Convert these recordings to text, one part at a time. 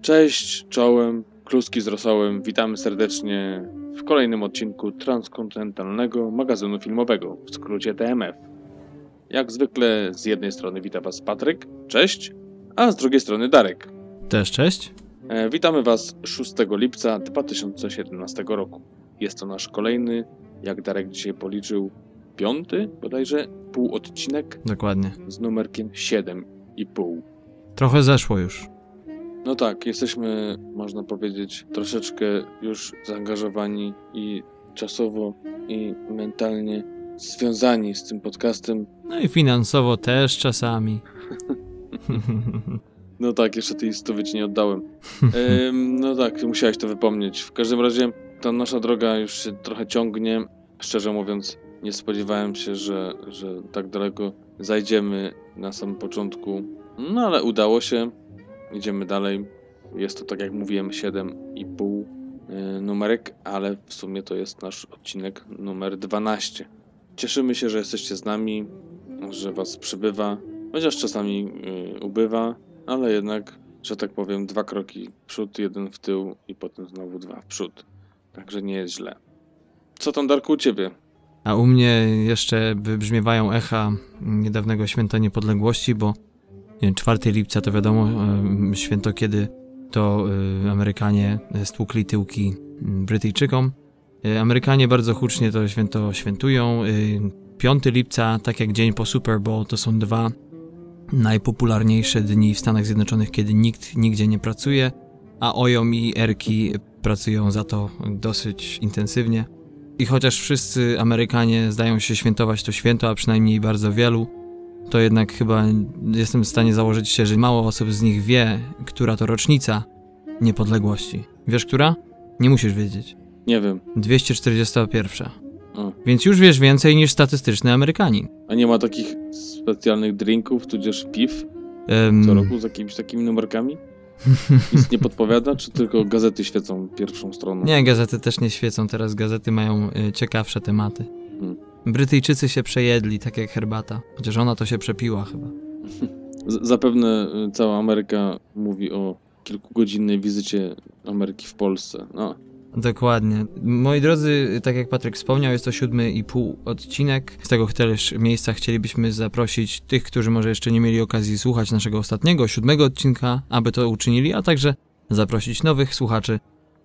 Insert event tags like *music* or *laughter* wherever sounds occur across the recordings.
Cześć, czołem, kluski z rosołem. Witamy serdecznie w kolejnym odcinku transkontynentalnego magazynu filmowego, w skrócie TMF. Jak zwykle z jednej strony wita Was Patryk, cześć, a z drugiej strony Darek. Też cześć. E, witamy Was 6 lipca 2017 roku. Jest to nasz kolejny, jak Darek dzisiaj policzył, piąty bodajże pół odcinek Dokładnie. z numerkiem 7,5. Trochę zeszło już. No tak, jesteśmy, można powiedzieć, troszeczkę już zaangażowani i czasowo, i mentalnie związani z tym podcastem. No i finansowo też czasami. *laughs* No tak, jeszcze tej ci nie oddałem. Ym, no tak, musiałeś to wypomnieć. W każdym razie ta nasza droga już się trochę ciągnie. Szczerze mówiąc, nie spodziewałem się, że, że tak daleko zajdziemy na samym początku. No ale udało się. Idziemy dalej. Jest to, tak jak mówiłem, 7,5 y, numerek, ale w sumie to jest nasz odcinek numer 12. Cieszymy się, że jesteście z nami, że was przybywa, chociaż czasami y, ubywa, ale jednak, że tak powiem, dwa kroki w przód, jeden w tył i potem znowu dwa w przód. Także nie jest źle. Co tam, Darku, u ciebie? A u mnie jeszcze wybrzmiewają echa niedawnego święta niepodległości, bo 4 lipca to wiadomo, em, święto kiedy to y, Amerykanie stłukli tyłki Brytyjczykom. Amerykanie bardzo hucznie to święto świętują. Y, 5 lipca, tak jak dzień po Super Bowl, to są dwa najpopularniejsze dni w Stanach Zjednoczonych, kiedy nikt nigdzie nie pracuje, a OJOM i ERKI pracują za to dosyć intensywnie. I chociaż wszyscy Amerykanie zdają się świętować to święto, a przynajmniej bardzo wielu, to jednak chyba jestem w stanie założyć się, że mało osób z nich wie, która to rocznica niepodległości. Wiesz, która? Nie musisz wiedzieć. Nie wiem. 241. O. Więc już wiesz więcej niż statystyczny Amerykanin. A nie ma takich specjalnych drinków, tudzież piw Em, co roku z jakimiś takimi numerkami? *laughs* Nic nie podpowiada, czy tylko gazety świecą pierwszą stroną? Nie, gazety też nie świecą, teraz gazety mają y, ciekawsze tematy. Hmm. Brytyjczycy się przejedli, tak jak herbata. Chociaż ona to się przepiła chyba. Z- Zapewne y, cała Ameryka mówi o kilkugodzinnej wizycie Ameryki w Polsce. No, Dokładnie. Moi drodzy, tak jak Patryk wspomniał, jest to siódmy i pół odcinek. Z tego też miejsca chcielibyśmy zaprosić tych, którzy może jeszcze nie mieli okazji słuchać naszego ostatniego, siódmego odcinka, aby to uczynili, a także zaprosić nowych słuchaczy.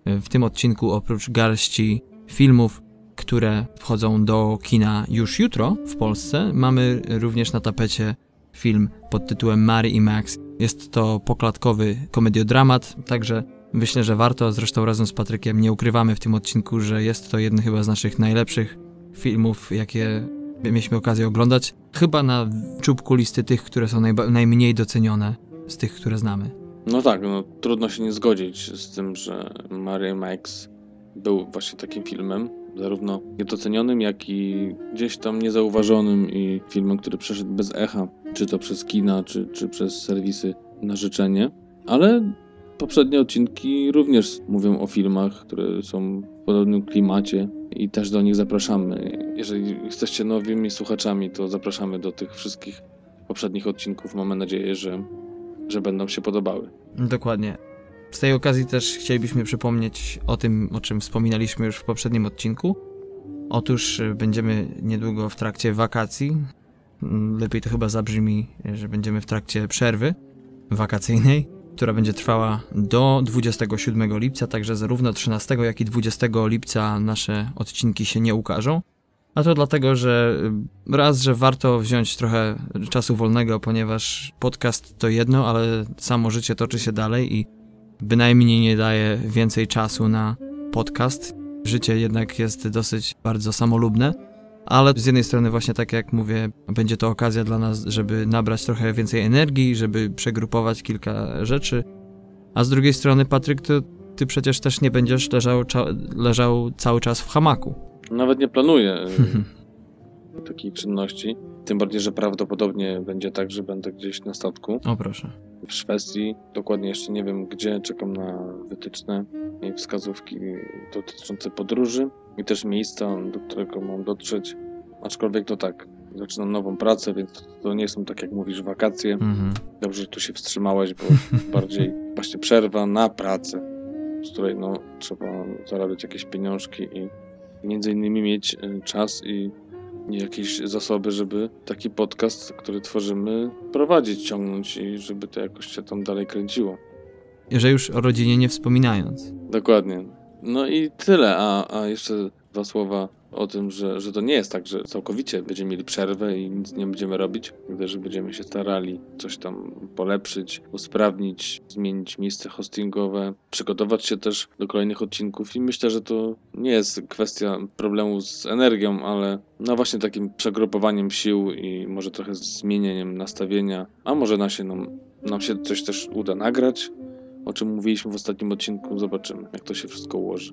W tym odcinku oprócz garści filmów, które wchodzą do kina już jutro w Polsce, mamy również na tapecie film pod tytułem Mary i Max. Jest to poklatkowy komediodramat, także Myślę, że warto, zresztą razem z Patrykiem nie ukrywamy w tym odcinku, że jest to jeden chyba z naszych najlepszych filmów, jakie mieliśmy okazję oglądać. Chyba na czubku listy tych, które są najmniej docenione z tych, które znamy. no tak, no, trudno się nie zgodzić z tym, że Mary Max był właśnie takim filmem, zarówno niedocenionym, jak i gdzieś tam niezauważonym i filmem, który przeszedł bez echa, czy to przez kina, czy, czy przez serwisy na życzenie. Ale poprzednie odcinki również mówią o filmach, które są w podobnym klimacie i też do nich zapraszamy. Jeżeli jesteście nowymi słuchaczami, to zapraszamy do tych wszystkich poprzednich odcinków. Mamy nadzieję, że, że będą się podobały. Dokładnie. Z tej okazji też chcielibyśmy przypomnieć o tym, o czym wspominaliśmy już w poprzednim odcinku. Otóż y, będziemy niedługo w trakcie wakacji. Mm, Lepiej to chyba zabrzmi, że będziemy w trakcie przerwy wakacyjnej, która będzie trwała do 27 lipca, także zarówno 13 jak i 20 lipca nasze odcinki się nie ukażą. A to dlatego, że y, raz, że warto wziąć trochę czasu wolnego, ponieważ podcast to jedno, ale samo życie toczy się dalej i bynajmniej nie daje więcej czasu na podcast. Życie jednak jest dosyć bardzo samolubne, ale z jednej strony właśnie tak jak mówię, będzie to okazja dla nas, żeby nabrać trochę więcej energii, żeby przegrupować kilka rzeczy, a z drugiej strony Patryk, to ty przecież też nie będziesz leżał, leżał cały czas w hamaku. Nawet nie planuję *laughs* y, takiej czynności. Tym bardziej, że prawdopodobnie będzie tak, że będę gdzieś na statku O proszę. w Szwecji. Dokładnie jeszcze nie wiem gdzie, czekam na wytyczne i wskazówki dotyczące podróży i też miejsca, do którego mam dotrzeć. Aczkolwiek to tak, zaczynam nową pracę, więc to nie są tak jak mówisz wakacje. Mhm. Dobrze, że tu się wstrzymałeś, bo *laughs* bardziej właśnie przerwa na pracę, z której no, trzeba zarabiać jakieś pieniążki i między innymi mieć y, czas i jakieś zasoby, żeby taki podcast, który tworzymy, prowadzić, ciągnąć i żeby to jakoś się tam dalej kręciło. Że już o rodzinie nie wspominając. Dokładnie. No i tyle, a, a jeszcze dwa słowa o tym, że, że to nie jest tak, że całkowicie będziemy mieli przerwę i nic nie będziemy robić, gdyż będziemy się starali coś tam polepszyć, usprawnić, zmienić miejsce hostingowe, przygotować się też do kolejnych odcinków i myślę, że to nie jest kwestia problemu z energią, ale no właśnie takim przegrupowaniem sił i może trochę zmienieniem nastawienia, a może nam się, nam, nam się coś też uda nagrać, o czym mówiliśmy w ostatnim odcinku, zobaczymy jak to się wszystko ułoży.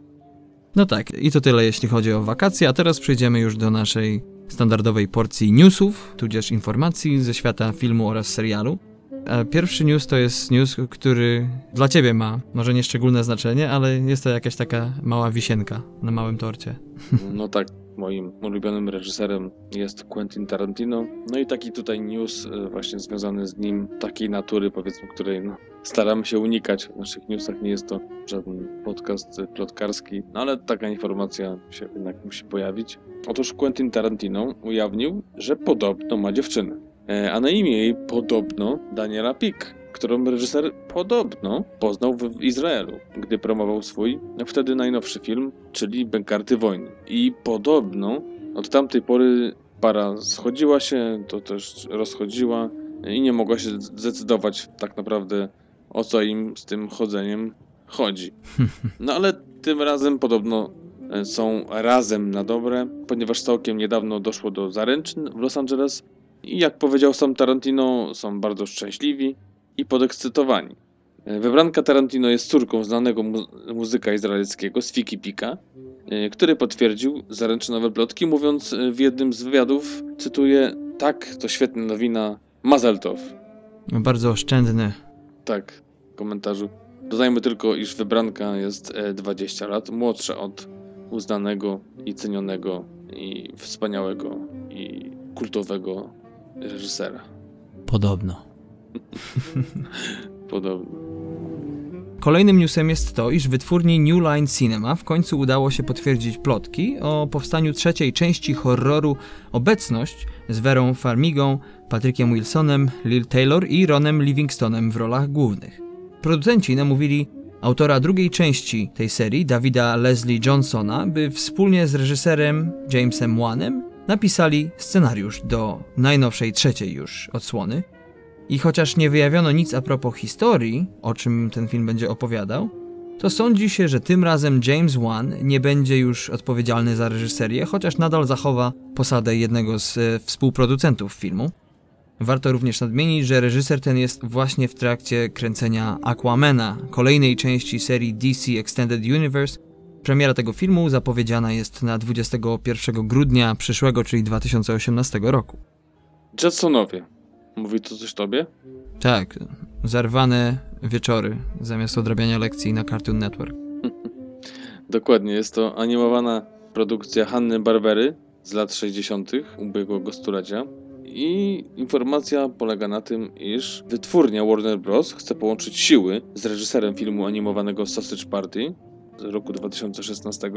No tak, i to tyle jeśli chodzi o wakacje, a teraz przejdziemy już do naszej standardowej porcji newsów, tudzież informacji ze świata filmu oraz serialu. E, pierwszy news to jest news, który dla ciebie ma może nie szczególne znaczenie, ale jest to jakaś taka mała wisienka na małym torcie. *laughs* No tak, moim ulubionym reżyserem jest Quentin Tarantino. No i taki tutaj news e, właśnie związany z nim, takiej natury powiedzmy, której no, staramy się unikać w naszych newsach. Nie jest to żaden podcast plotkarski, no ale taka informacja się jednak musi pojawić. Otóż Quentin Tarantino ujawnił, że podobno ma dziewczynę. E, a na imię jej podobno Daniela Pik którą reżyser podobno poznał w Izraelu, gdy promował swój wtedy najnowszy film, czyli Bękarty Wojny. I podobno od tamtej pory para schodziła się, to też rozchodziła i nie mogła się zdecydować tak naprawdę o co im z tym chodzeniem chodzi. *laughs* No ale tym razem podobno e, są razem na dobre, ponieważ całkiem niedawno doszło do zaręczyn w Los Angeles i jak powiedział sam Tarantino, są bardzo szczęśliwi i podekscytowani. E, wybranka Tarantino jest córką znanego mu muzyka izraelskiego, Sfiki Pika, e, który potwierdził zaręczynowe plotki, mówiąc e, w jednym z wywiadów, cytuję, tak, to świetna nowina, Mazeltow. Bardzo oszczędny. Tak, w komentarzu. Dodajmy tylko, iż wybranka jest 20 lat, młodsza od uznanego i cenionego i wspaniałego i kultowego reżysera. Podobno. *laughs* Podobno. Kolejnym newsem jest to, iż wytwórni New Line Cinema w końcu udało się potwierdzić plotki o powstaniu trzeciej części horroru Obecność z Verą Farmigą, Patrykiem Wilsonem, Lil Taylor i Ronem Livingstonem w rolach głównych. Producenci namówili autora drugiej części tej serii, Davida Leslie Johnsona, by wspólnie z reżyserem Jamesem Wanem napisali scenariusz do najnowszej trzeciej już odsłony, i chociaż nie wyjawiono nic a propos historii, o czym ten film będzie opowiadał, to sądzi się, że tym razem James Wan nie będzie już odpowiedzialny za reżyserię, chociaż nadal zachowa posadę jednego z e, współproducentów filmu. Warto również nadmienić, że reżyser ten jest właśnie w trakcie kręcenia Aquamena, kolejnej części serii DC Extended Universe. Premiera tego filmu zapowiedziana jest na 21 grudnia przyszłego, czyli 2018 roku. Jetsonowie Mówi to coś tobie? Tak, zarwane wieczory zamiast odrabiania lekcji na Cartoon Network. *laughs* Dokładnie, jest to animowana produkcja Hanny Barbery z lat 60. ubiegłego stulecia. I informacja polega na tym, iż wytwórnia Warner Bros. chce połączyć siły z reżyserem filmu animowanego Sausage Party roku 2016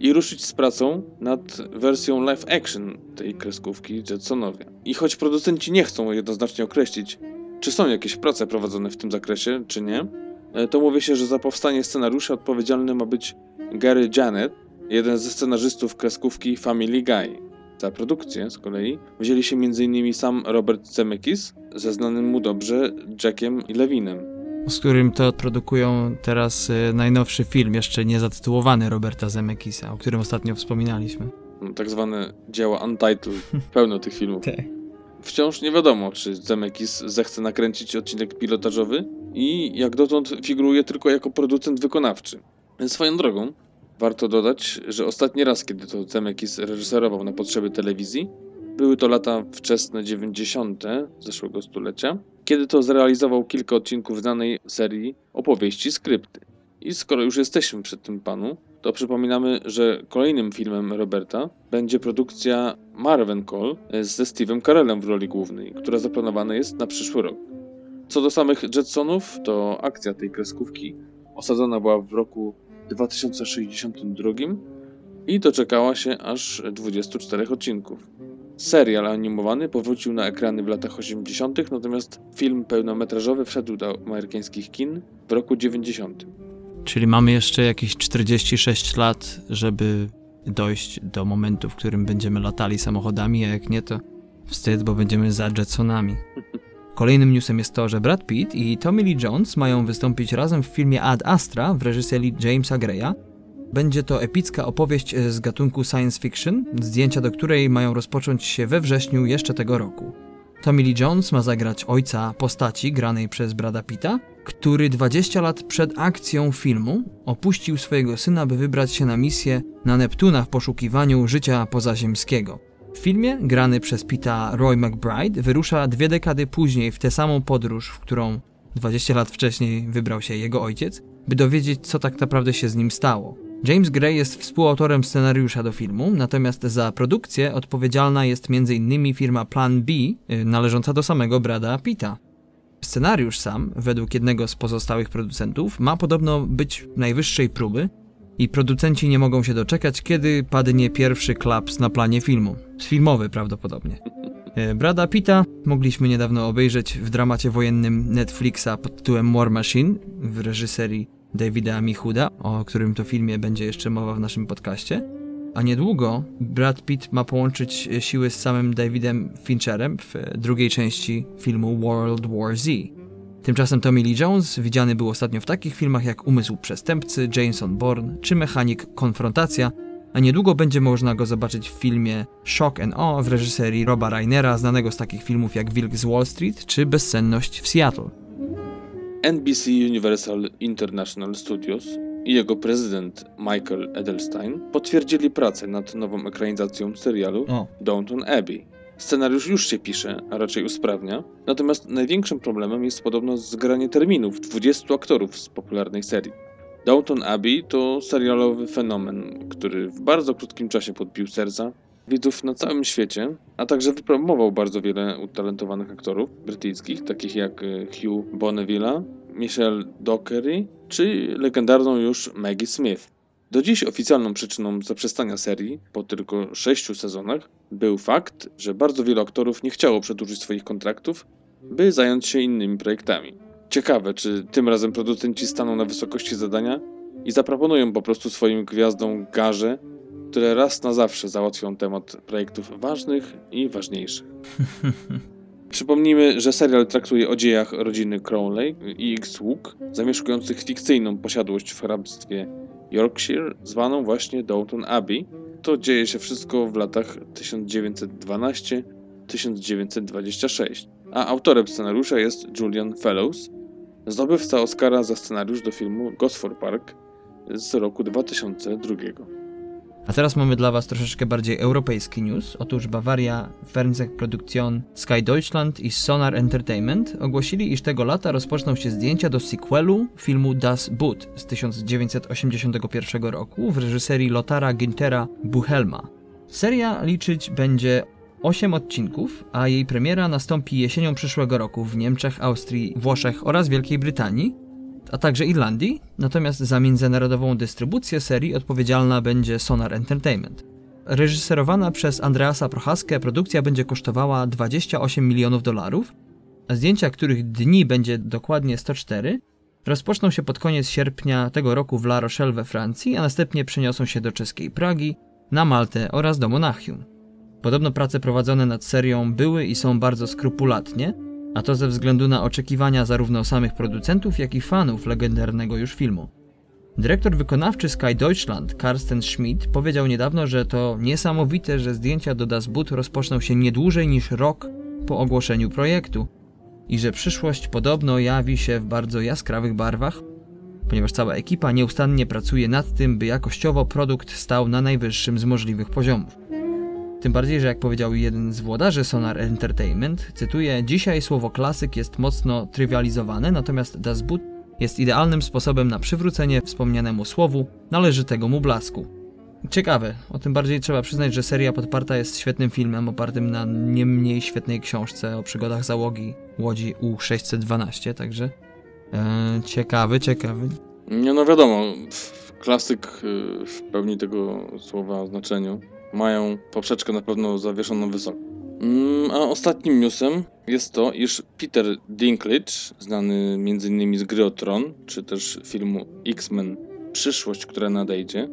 i ruszyć z pracą nad wersją live action tej kreskówki Jetsonowie. I choć producenci nie chcą jednoznacznie określić, czy są jakieś prace prowadzone w tym zakresie, czy nie, e, to mówi się, że za powstanie scenariusza odpowiedzialny ma być Gary Janet, jeden ze scenarzystów kreskówki Family Guy. Za produkcję z kolei wzięli się m.in. sam Robert Zemeckis ze znanym mu dobrze Jackiem Levinem z którym to produkują teraz y, najnowszy film, jeszcze nie zatytułowany Roberta Zemeckisa, o którym ostatnio wspominaliśmy. No, tak zwane dzieła Untitled, *laughs* pełno tych filmów. Tak. Wciąż nie wiadomo, czy Zemeckis zechce nakręcić odcinek pilotażowy i jak dotąd figuruje tylko jako producent wykonawczy. Swoją drogą, warto dodać, że ostatni raz, kiedy to Zemeckis reżyserował na potrzeby telewizji, były to lata wczesne 90. zeszłego stulecia, kiedy to zrealizował kilka odcinków znanej serii opowieści skrypty. I skoro już jesteśmy przy tym panu, to przypominamy, że kolejnym filmem Roberta będzie produkcja Marvin Call ze Steve'em Carellem w roli głównej, która zaplanowana jest na przyszły rok. Co do samych Jetsonów, to akcja tej kreskówki osadzona była w roku 2062 i doczekała się aż 24 odcinków. Serial animowany powrócił na ekrany w latach 80., natomiast film pełnometrażowy wszedł do amerykańskich kin w roku 90. Czyli mamy jeszcze jakieś 46 lat, żeby dojść do momentu, w którym będziemy latali samochodami, a jak nie, to wstyd, bo będziemy za Jetsonami. *laughs* Kolejnym newsem jest to, że Brad Pitt i Tommy Lee Jones mają wystąpić razem w filmie Ad Astra w reżyserii Jamesa Greya. Będzie to epicka opowieść z gatunku science fiction, zdjęcia do której mają rozpocząć się we wrześniu jeszcze tego roku. Tommy Lee Jones ma zagrać ojca postaci granej przez Brada Pitta, który 20 lat przed akcją filmu opuścił swojego syna, by wybrać się na misję na Neptuna w poszukiwaniu życia pozaziemskiego. W filmie, grany przez Pita Roy McBride, wyrusza dwie dekady później w tę samą podróż, w którą 20 lat wcześniej wybrał się jego ojciec, by dowiedzieć, co tak naprawdę się z nim stało. James Gray jest współautorem scenariusza do filmu, natomiast za produkcję odpowiedzialna jest m.in. firma Plan B, y, należąca do samego Brada Pitta. Scenariusz sam, według jednego z pozostałych producentów, ma podobno być najwyższej próby i producenci nie mogą się doczekać, kiedy padnie pierwszy klaps na planie filmu. Filmowy prawdopodobnie. E, Brada Pitta mogliśmy niedawno obejrzeć w dramacie wojennym Netflixa pod tytułem War Machine w reżyserii Davida Michuda, o którym to filmie będzie jeszcze mowa w naszym podcaście. A niedługo Brad Pitt ma połączyć siły z samym Davidem Fincherem w drugiej części filmu World War Z. Tymczasem Tommy Lee Jones widziany był ostatnio w takich filmach jak Umysł Przestępcy, Jason Bourne czy Mechanik Konfrontacja, a niedługo będzie można go zobaczyć w filmie Shock and Awe w reżyserii Roba Reinera, znanego z takich filmów jak Wilk z Wall Street czy Bezsenność w Seattle. NBC Universal International Studios i jego prezydent Michael Edelstein potwierdzili pracę nad nową ekranizacją serialu O. Downton Abbey. Scenariusz już się pisze, a raczej usprawnia, natomiast największym problemem jest podobno zgranie terminów 20 aktorów z popularnej serii. Downton Abbey to serialowy fenomen, który w bardzo krótkim czasie podbił serca widzów na całym świecie, a także wypromował bardzo wiele utalentowanych aktorów brytyjskich, takich jak e, Hugh Bonneville, Michelle Dockery czy legendarną już Maggie Smith. Do dziś oficjalną przyczyną zaprzestania serii po tylko sześciu sezonach był fakt, że bardzo wielu aktorów nie chciało przedłużyć swoich kontraktów, by zająć się innymi projektami. Ciekawe, czy tym razem producenci staną na wysokości zadania i zaproponują po prostu swoim gwiazdom garze, które raz na zawsze załatwią temat projektów ważnych i ważniejszych. *laughs* Przypomnijmy, że serial traktuje o dziejach rodziny Crowley i ich sług, zamieszkujących fikcyjną posiadłość w hrabstwie Yorkshire, zwaną właśnie Downton Abbey. To dzieje się wszystko w latach 1912-1926, a autorem scenariusza jest Julian Fellows, zdobywca Oscara za scenariusz do filmu Gosford Park z roku 2002. A teraz mamy dla Was troszeczkę bardziej europejski news. Otóż Bawaria, Fernsehproduktion, Sky Deutschland i Sonar Entertainment ogłosili, iż tego lata rozpoczną się zdjęcia do sequelu filmu Das Boot z 1981 roku w reżyserii Lotara Günthera Buchelma. Seria liczyć będzie 8 odcinków, a jej premiera nastąpi jesienią przyszłego roku w Niemczech, Austrii, Włoszech oraz Wielkiej Brytanii, a także Irlandii, natomiast za międzynarodową dystrybucję serii odpowiedzialna będzie Sonar Entertainment. Reżyserowana przez Andreasa Prochaskę produkcja będzie kosztowała 28 milionów dolarów, a zdjęcia, których dni będzie dokładnie 104, rozpoczną się pod koniec sierpnia tego roku w La Rochelle we Francji, a następnie przeniosą się do czeskiej Pragi, na Maltę oraz do Monachium. Podobno prace prowadzone nad serią były i są bardzo skrupulatnie, a to ze względu na oczekiwania zarówno samych producentów, jak i fanów legendarnego już filmu. Dyrektor wykonawczy Sky Deutschland, Karsten Schmidt, powiedział niedawno, że to niesamowite, że zdjęcia do Das Boot rozpoczną się nie dłużej niż rok po ogłoszeniu projektu i że przyszłość podobno jawi się w bardzo jaskrawych barwach, ponieważ cała ekipa nieustannie pracuje nad tym, by jakościowo produkt stał na najwyższym z możliwych poziomów. Tym bardziej, że jak powiedział jeden z włodarzy Sonar Entertainment, cytuję, dzisiaj słowo klasyk jest mocno trywializowane, natomiast Das Boot jest idealnym sposobem na przywrócenie wspomnianemu słowu należytego mu blasku. ciekawe. O tym bardziej trzeba przyznać, że seria podparta jest świetnym filmem opartym na nie mniej świetnej książce o przygodach załogi łodzi U-612, także e, ciekawy, ciekawy. Nie no wiadomo, klasyk y, w pełni tego słowa znaczeniu. Mają poprzeczkę na pewno zawieszoną wysoko. Mm, a ostatnim newsem jest to, iż Peter Dinklage, znany m.in. z gry o Tron, czy też filmu X-Men Przyszłość, która nadejdzie,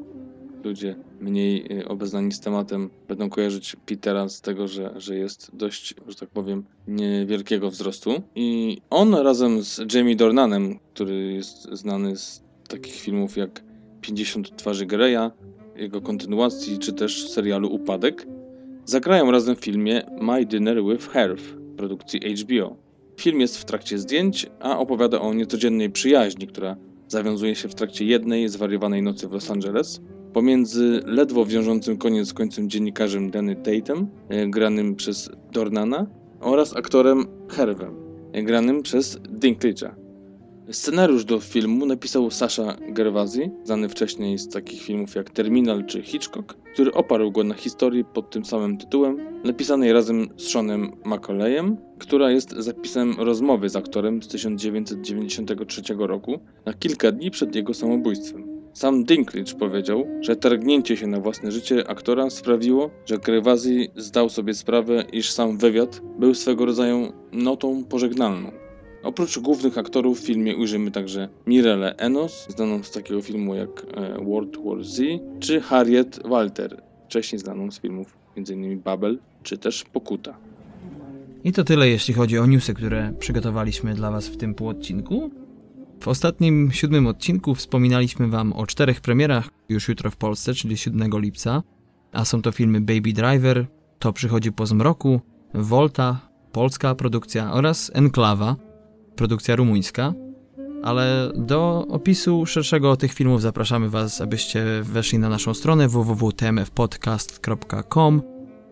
ludzie mniej y, obeznani z tematem będą kojarzyć Petera z tego, że, że jest dość, że tak powiem, niewielkiego wzrostu. I on razem z Jamie Dornanem, który jest znany z takich filmów jak 50 twarzy Greya, jego kontynuacji, czy też serialu Upadek, zagrają razem w filmie My Dinner with Herf produkcji HBO. Film jest w trakcie zdjęć, a opowiada o niecodziennej przyjaźni, która zawiązuje się w trakcie jednej zwariowanej nocy w Los Angeles pomiędzy ledwo wiążącym koniec z końcem dziennikarzem Danny Tatem, e, granym przez Dornana, oraz aktorem Hervem, e, granym przez Dinklage'a. Scenariusz do filmu napisał Sasha Gerwazi, znany wcześniej z takich filmów jak Terminal czy Hitchcock, który oparł go na historii pod tym samym tytułem, napisanej razem z Seanem McCauleyem, która jest zapisem rozmowy z aktorem z 1993 roku na kilka dni przed jego samobójstwem. Sam Dinklage powiedział, że targnięcie się na własne życie aktora sprawiło, że Gerwazi zdał sobie sprawę, iż sam wywiad był swego rodzaju notą pożegnalną. Oprócz głównych aktorów w filmie ujrzymy także Mirelle Enos, znaną z takiego filmu jak e, World War Z, czy Harriet Walter, wcześniej znaną z filmów m.in. Babel, czy też Pokuta. I to tyle, jeśli chodzi o newsy, które przygotowaliśmy dla Was w tym półodcinku. W ostatnim siódmym odcinku wspominaliśmy Wam o czterech premierach już jutro w Polsce, czyli 7 lipca, a są to filmy Baby Driver, To przychodzi po zmroku, Volta, polska produkcja oraz Enklawa, produkcja rumuńska. Ale do opisu szerszego tych filmów zapraszamy Was, abyście weszli na naszą stronę www.tmfpodcast.com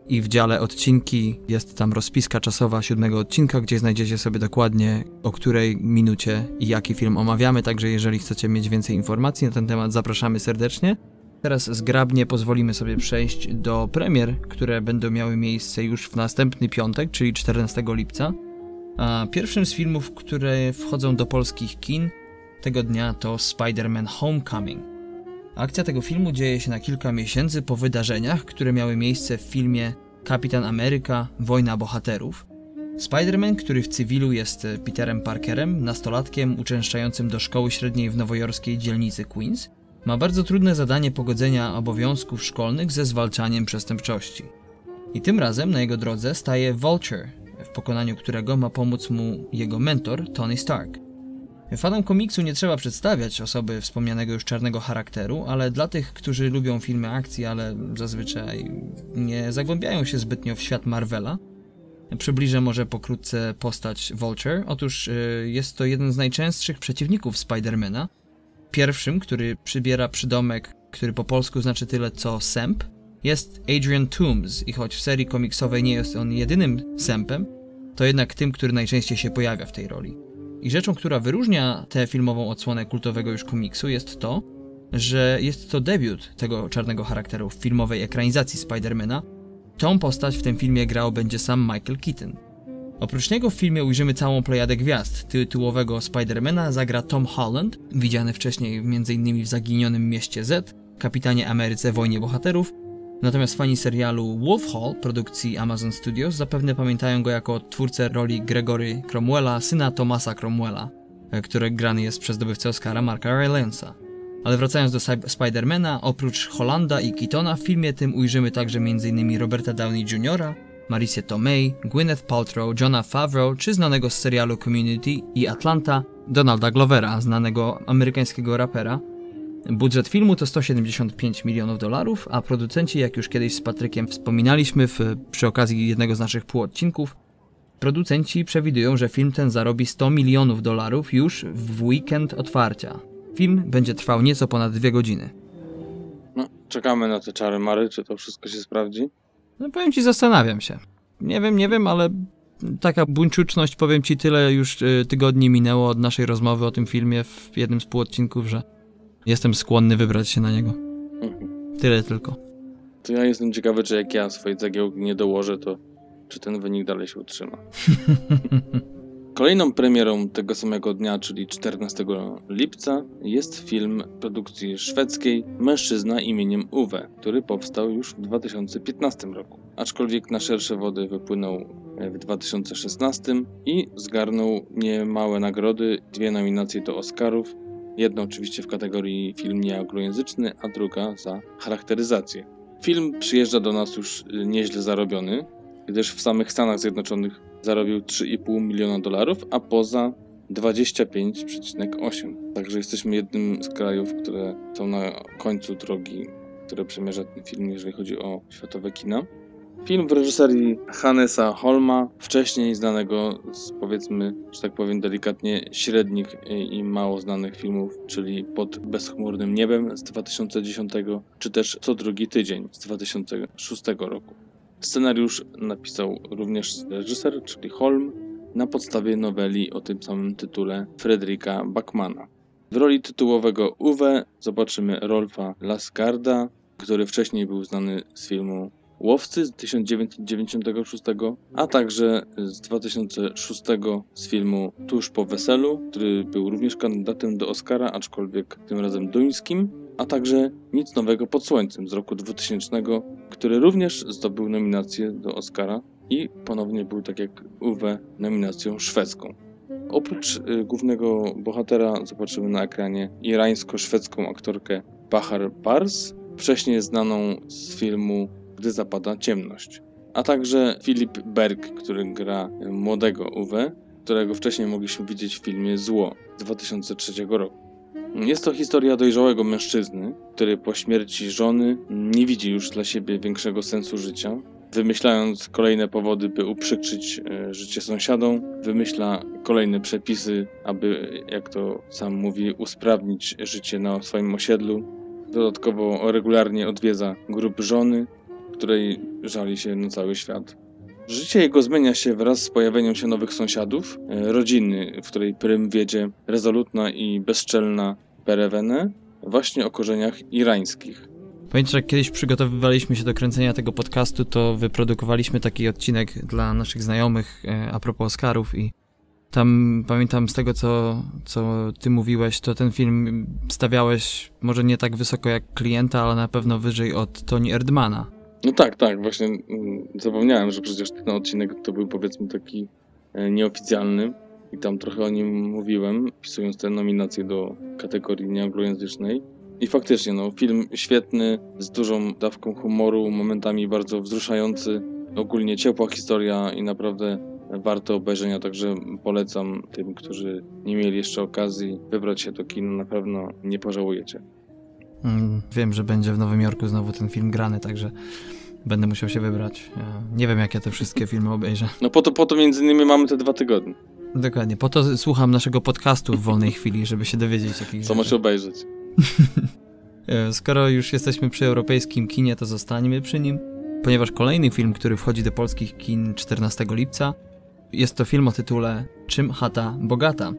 i w dziale odcinki jest tam rozpiska czasowa siódmego odcinka, gdzie znajdziecie sobie dokładnie o której minucie i jaki film omawiamy, także jeżeli chcecie mieć więcej informacji na ten temat, zapraszamy serdecznie. Teraz zgrabnie pozwolimy sobie przejść do premier, które będą miały miejsce już w następny piątek, czyli 14 lipca. A pierwszym z filmów, które wchodzą do polskich kin tego dnia to Spider-Man Homecoming. Akcja tego filmu dzieje się na kilka miesięcy po wydarzeniach, które miały miejsce w filmie Kapitan Ameryka Wojna Bohaterów. Spider-Man, który w cywilu jest Peterem Parkerem, nastolatkiem uczęszczającym do szkoły średniej w nowojorskiej dzielnicy Queens, ma bardzo trudne zadanie pogodzenia obowiązków szkolnych ze zwalczaniem przestępczości. I tym razem na jego drodze staje Vulture, w pokonaniu którego ma pomóc mu jego mentor Tony Stark. Fanom komiksu nie trzeba przedstawiać osoby wspomnianego już czarnego charakteru, ale dla tych, którzy lubią filmy akcji, ale zazwyczaj nie zagłębiają się zbytnio w świat Marvela, przybliżę może pokrótce postać Vulture. Otóż y, jest to jeden z najczęstszych przeciwników Spidermana. Pierwszym, który przybiera przydomek, który po polsku znaczy tyle co Semp, jest Adrian Toomes i choć w serii komiksowej nie jest on jedynym Sempem, to jednak tym, który najczęściej się pojawia w tej roli. I rzeczą, która wyróżnia tę filmową odsłonę kultowego już komiksu jest to, że jest to debiut tego czarnego charakteru w filmowej ekranizacji Spidermana. Tą postać w tym filmie grał będzie sam Michael Keaton. Oprócz niego w filmie ujrzymy całą plejadę gwiazd. Tytułowego Spidermana zagra Tom Holland, widziany wcześniej m.in. w Zaginionym Mieście Z, Kapitanie Ameryce Wojnie Bohaterów, Natomiast fani serialu Wolf Hall produkcji Amazon Studios zapewne pamiętają go jako twórcę roli Gregory Cromwella, syna Thomasa Cromwella, e, który grany jest przez zdobywcę Oscara Marka Rylance'a. Ale wracając do Spidermana, oprócz Hollanda i Keatona w filmie tym ujrzymy także m.in. Roberta Downey Jr., Marisa Tomei, Gwyneth Paltrow, Johna Favreau czy znanego z serialu Community i Atlanta Donalda Glovera, znanego amerykańskiego rapera, Budżet filmu to 175 milionów dolarów, a producenci, jak już kiedyś z Patrykiem wspominaliśmy w, przy okazji jednego z naszych półodcinków, producenci przewidują, że film ten zarobi 100 milionów dolarów już w weekend otwarcia. Film będzie trwał nieco ponad dwie godziny. No, czekamy na te czary mary, czy to wszystko się sprawdzi? No powiem ci, zastanawiam się. Nie wiem, nie wiem, ale taka buńczuczność, powiem ci, tyle już y, tygodni minęło od naszej rozmowy o tym filmie w jednym z półodcinków, że jestem skłonny wybrać się na niego. Mhm. Tyle tylko. To ja jestem ciekawy, czy jak ja swojej cegiełki nie dołożę, to czy ten wynik dalej się utrzyma. *laughs* Kolejną premierą tego samego dnia, czyli 14 lipca, jest film produkcji szwedzkiej Mężczyzna imieniem Uwe, który powstał już w 2015 roku. Aczkolwiek na szersze wody wypłynął w 2016 i zgarnął niemałe nagrody, dwie nominacje do Oscarów, jedna oczywiście w kategorii film nieanglojęzyczny, a druga za charakteryzację. Film przyjeżdża do nas już nieźle zarobiony, gdyż w samych Stanach Zjednoczonych zarobił 3,5 miliona dolarów, a poza 25,8. Także jesteśmy jednym z krajów, które są na końcu drogi, które przemierza ten film, jeżeli chodzi o światowe kina. Film w reżyserii Hannesa Holma, wcześniej znanego z powiedzmy, że tak powiem delikatnie, średnich i mało znanych filmów, czyli Pod bezchmurnym niebem z 2010, czy też Co drugi tydzień z 2006 roku. Scenariusz napisał również reżyser, czyli Holm, na podstawie noweli o tym samym tytule Fredrika Backmana. W roli tytułowego Uwe zobaczymy Rolfa Lasgarda, który wcześniej był znany z filmu Łowcy z 1996, a także z 2006 z filmu Tuż po weselu, który był również kandydatem do Oscara, aczkolwiek tym razem duńskim, a także Nic nowego pod słońcem z roku 2000, który również zdobył nominację do Oscara i ponownie był, tak jak Uwe, nominacją szwedzką. Oprócz y, głównego bohatera zobaczymy na ekranie irańsko-szwedzką aktorkę Bahar Pars, wcześniej znaną z filmu Gdy zapada ciemność, a także Filip Berg, który gra młodego Uwe, którego wcześniej mogliśmy widzieć w filmie Zło z 2003 roku. Jest to historia dojrzałego mężczyzny, który po śmierci żony nie widzi już dla siebie większego sensu życia. Wymyślając kolejne powody, by uprzykrzyć e, życie sąsiadom, wymyśla kolejne przepisy, aby, jak to sam mówi, usprawnić życie na swoim osiedlu. Dodatkowo regularnie odwiedza grup żony, której żali się na cały świat. Życie jego zmienia się wraz z pojawieniem się nowych sąsiadów, e, rodziny, w której prym wiedzie rezolutna i bezczelna Perewene, właśnie o korzeniach irańskich. Pamiętasz, jak kiedyś przygotowywaliśmy się do kręcenia tego podcastu, to wyprodukowaliśmy taki odcinek dla naszych znajomych e, a propos Oscarów i tam pamiętam z tego, co, co ty mówiłeś, to ten film stawiałeś może nie tak wysoko jak klienta, ale na pewno wyżej od Tony Erdmana. No tak, tak, właśnie mm, zapomniałem, że przecież ten odcinek to był powiedzmy taki e, nieoficjalny i tam trochę o nim mówiłem, pisując te nominacje do kategorii nieanglojęzycznej. I faktycznie, no, film świetny, z dużą dawką humoru, momentami bardzo wzruszający, ogólnie ciepła historia i naprawdę warto obejrzenia, także polecam tym, którzy nie mieli jeszcze okazji wybrać się do kina, na pewno nie pożałujecie. Mm, wiem, że będzie w Nowym Jorku znowu ten film grany, także będę musiał się wybrać. Ja nie wiem, jak ja te wszystkie filmy obejrzę. No po to, po to między innymi mamy te dwa tygodnie. Dokładnie, po to słucham naszego podcastu w wolnej chwili, żeby się dowiedzieć jakich Co masz obejrzeć? *laughs* E, skoro już jesteśmy przy europejskim kinie, to zostańmy przy nim, ponieważ kolejny film, który wchodzi do polskich kin 14 lipca, jest to film o tytule Czym chata bogata?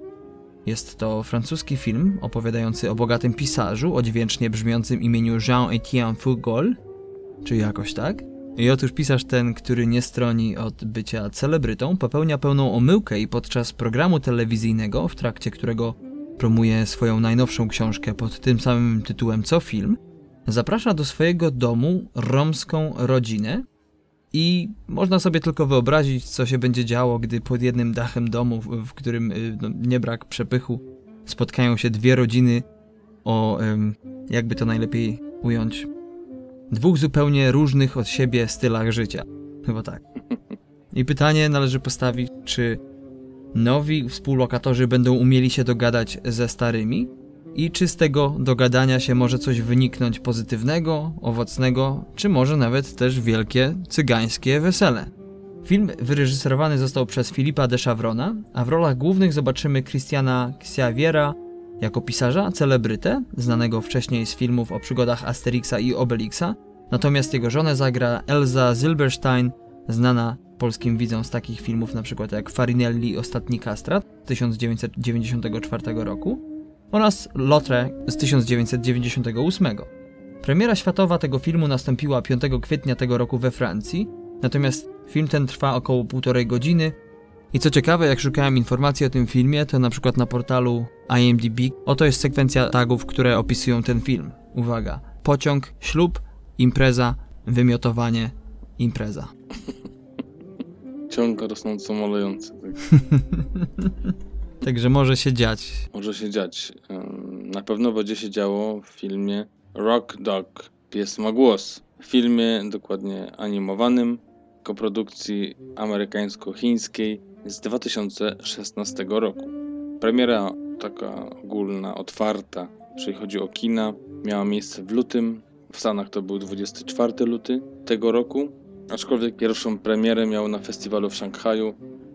Jest to francuski film opowiadający o bogatym pisarzu o dźwięcznie brzmiącym imieniu Jean-Étienne Foucault, czy jakoś tak. I otóż pisarz ten, który nie stroni od bycia celebrytą, popełnia pełną omyłkę i podczas programu telewizyjnego, w trakcie którego promuje swoją najnowszą książkę pod tym samym tytułem co film, zaprasza do swojego domu romską rodzinę, i można sobie tylko wyobrazić, co się będzie działo, gdy pod jednym dachem domu, w którym y, no, nie brak przepychu, spotkają się dwie rodziny o, jakby to najlepiej ująć, dwóch zupełnie różnych od siebie stylach życia. Chyba tak. *laughs* I pytanie należy postawić, czy nowi współlokatorzy będą umieli się dogadać ze starymi, i czy z tego dogadania się może coś wyniknąć pozytywnego, owocnego, czy może nawet też wielkie cygańskie wesele. Film wyreżyserowany został przez Filipa de Chavrona, a w rolach głównych zobaczymy Christiana Xiaviera jako pisarza, celebrytę, znanego wcześniej z filmów o przygodach Asterixa i Obelixa, natomiast jego żonę zagra Elza Zilberstein, znana polskim widzom z takich filmów np. jak Farinelli Ostatni Kastrat 1994 roku, oraz Lotre z 1998. Premiera światowa tego filmu nastąpiła 5 kwietnia tego roku we Francji, natomiast film ten trwa około półtorej godziny. I co ciekawe, jak szukałem informacji o tym filmie, to na przykład na portalu IMDb, oto jest sekwencja tagów, które opisują ten film. Uwaga, pociąg, ślub, impreza, wymiotowanie, impreza. *laughs* Ciąg rosnąco malejący. Tak. *laughs* Także może się dziać. Może się dziać. Na pewno będzie się działo w filmie Rock Dog. Pies ma głos. W filmie dokładnie animowanym, koprodukcji amerykańsko-chińskiej z 2016 roku. Premiera taka ogólna, otwarta, jeżeli chodzi o kina, miała miejsce w lutym. W Stanach to był 24 luty tego roku, aczkolwiek pierwszą premierę miał na festiwalu w Szanghaju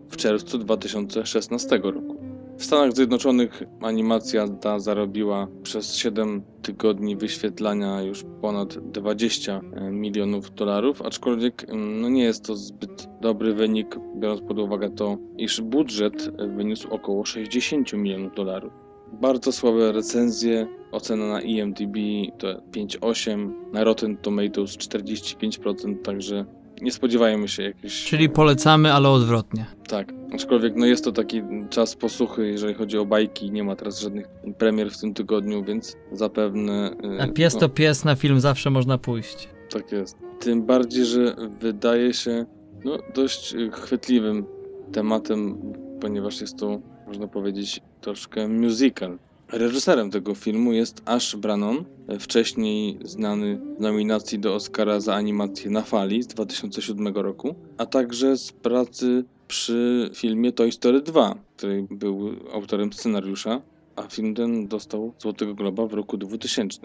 w czerwcu 2016 roku. W Stanach Zjednoczonych animacja ta zarobiła przez 7 tygodni wyświetlania już ponad 20 e, milionów dolarów, aczkolwiek mm, no nie jest to zbyt dobry wynik, biorąc pod uwagę to, iż budżet wyniósł około 60 milionów dolarów. Bardzo słabe recenzje, ocena na IMDb to 5,8, na Rotten Tomatoes 45%, także nie spodziewajmy się jakichś... Czyli polecamy, ale odwrotnie. Tak, aczkolwiek no jest to taki czas posłuchy, jeżeli chodzi o bajki, nie ma teraz żadnych premier w tym tygodniu, więc zapewne... Y, A pies no, to pies, na film zawsze można pójść. Tak jest. Tym bardziej, że wydaje się no, dość chwytliwym tematem, ponieważ jest to, można powiedzieć, troszkę musical. Reżyserem tego filmu jest Ash Brannon, wcześniej znany z nominacji do Oscara za animację na fali z 2007 roku, a także z pracy przy filmie Toy Story 2, który był autorem scenariusza, a film ten dostał Złotego Globa w roku 2000.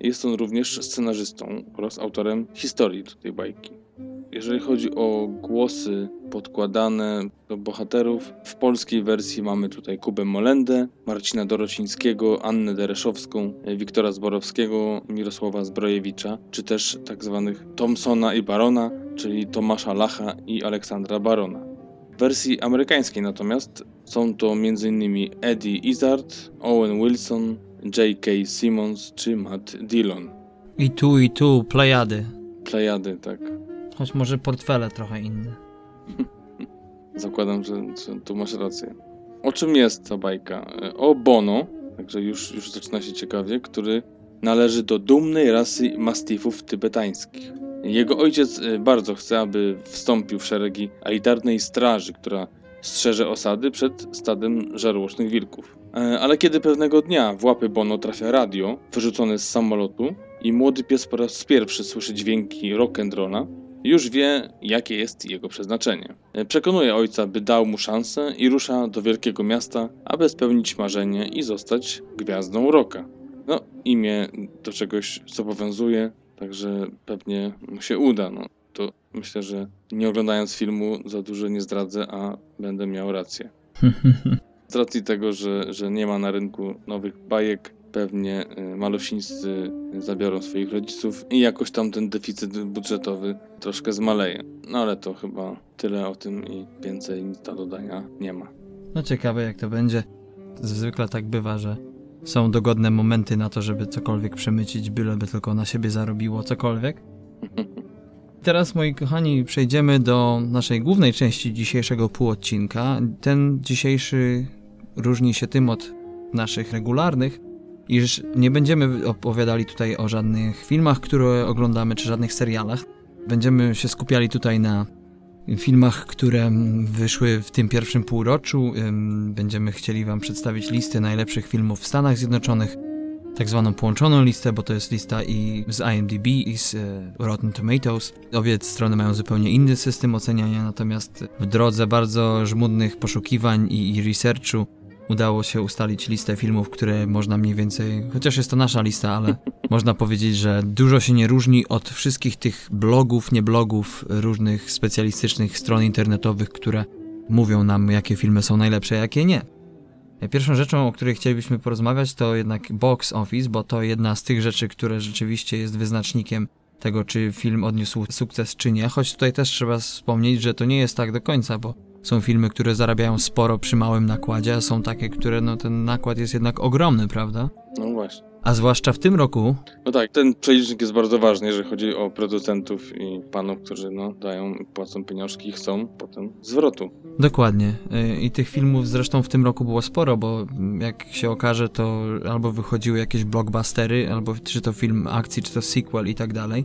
Jest on również scenarzystą oraz autorem historii do tej bajki. Jeżeli chodzi o głosy podkładane do bohaterów, w polskiej wersji mamy tutaj Kubę Molendę, Marcina Dorocińskiego, Annę Dereszowską, Wiktora Zborowskiego, Mirosława Zbrojewicza, czy też tak zwanych Thompsona i Barona, czyli Tomasza Lacha i Aleksandra Barona. W wersji amerykańskiej natomiast są to m.in. Eddie Izzard, Owen Wilson, J.K. Simmons czy Matt Dillon. I tu, i tu, plejady. Plejady, tak. Choć może portfele trochę inne. *laughs* Zakładam, że, że tu masz rację. O czym jest ta bajka? O Bono, także już, już zaczyna się ciekawie, który należy do dumnej rasy mastifów tybetańskich. Jego ojciec y, bardzo chce, aby wstąpił w szeregi elitarnej straży, która strzeże osady przed stadem żarłocznych wilków. E, ale kiedy pewnego dnia w łapy Bono trafia radio wyrzucone z samolotu i młody pies po raz pierwszy słyszy dźwięki rock'n'rolla, już wie, jakie jest jego przeznaczenie. Przekonuje ojca, by dał mu szansę i rusza do wielkiego miasta, aby spełnić marzenie i zostać gwiazdą rocka. No, imię do czegoś zobowiązuje, także pewnie mu się uda. No, to myślę, że nie oglądając filmu za dużo nie zdradzę, a będę miał rację. *laughs* Z racji tego, że, że nie ma na rynku nowych bajek, pewnie y, malusińscy zabiorą swoich rodziców i jakoś tam ten deficyt budżetowy troszkę zmaleje. No ale to chyba tyle o tym i więcej nic do dodania nie ma. No ciekawe jak to będzie. Zwykle tak bywa, że są dogodne momenty na to, żeby cokolwiek przemycić, byleby tylko na siebie zarobiło cokolwiek. *laughs* Teraz, moi kochani, przejdziemy do naszej głównej części dzisiejszego półodcinka. Ten dzisiejszy różni się tym od naszych regularnych, iż nie będziemy opowiadali tutaj o żadnych filmach, które oglądamy, czy żadnych serialach. Będziemy się skupiali tutaj na filmach, które wyszły w tym pierwszym półroczu. Będziemy chcieli Wam przedstawić listę najlepszych filmów w Stanach Zjednoczonych, tak zwaną połączoną listę, bo to jest lista i z IMDb, i z e, Rotten Tomatoes. Obie strony mają zupełnie inny system oceniania, natomiast w drodze bardzo żmudnych poszukiwań i, i researchu udało się ustalić listę filmów, które można mniej więcej, chociaż jest to nasza lista, ale *laughs* można powiedzieć, że dużo się nie różni od wszystkich tych blogów, nie blogów, różnych specjalistycznych stron internetowych, które mówią nam, jakie filmy są najlepsze, jakie nie. Pierwszą rzeczą, o której chcielibyśmy porozmawiać, to jednak box office, bo to jedna z tych rzeczy, które rzeczywiście jest wyznacznikiem tego, czy film odniósł sukces, czy nie. Choć tutaj też trzeba wspomnieć, że to nie jest tak do końca, bo są filmy, które zarabiają sporo przy małym nakładzie, a są takie, które no ten nakład jest jednak ogromny, prawda? No właśnie. A zwłaszcza w tym roku. No tak, ten przelicznik jest bardzo ważny, jeżeli chodzi o producentów i panów, którzy no, dają, płacą pieniążki i chcą potem zwrotu. Dokładnie. Y, I tych filmów zresztą w tym roku było sporo, bo jak się okaże, to albo wychodziły jakieś blockbustery, albo czy to film akcji, czy to sequel i tak dalej.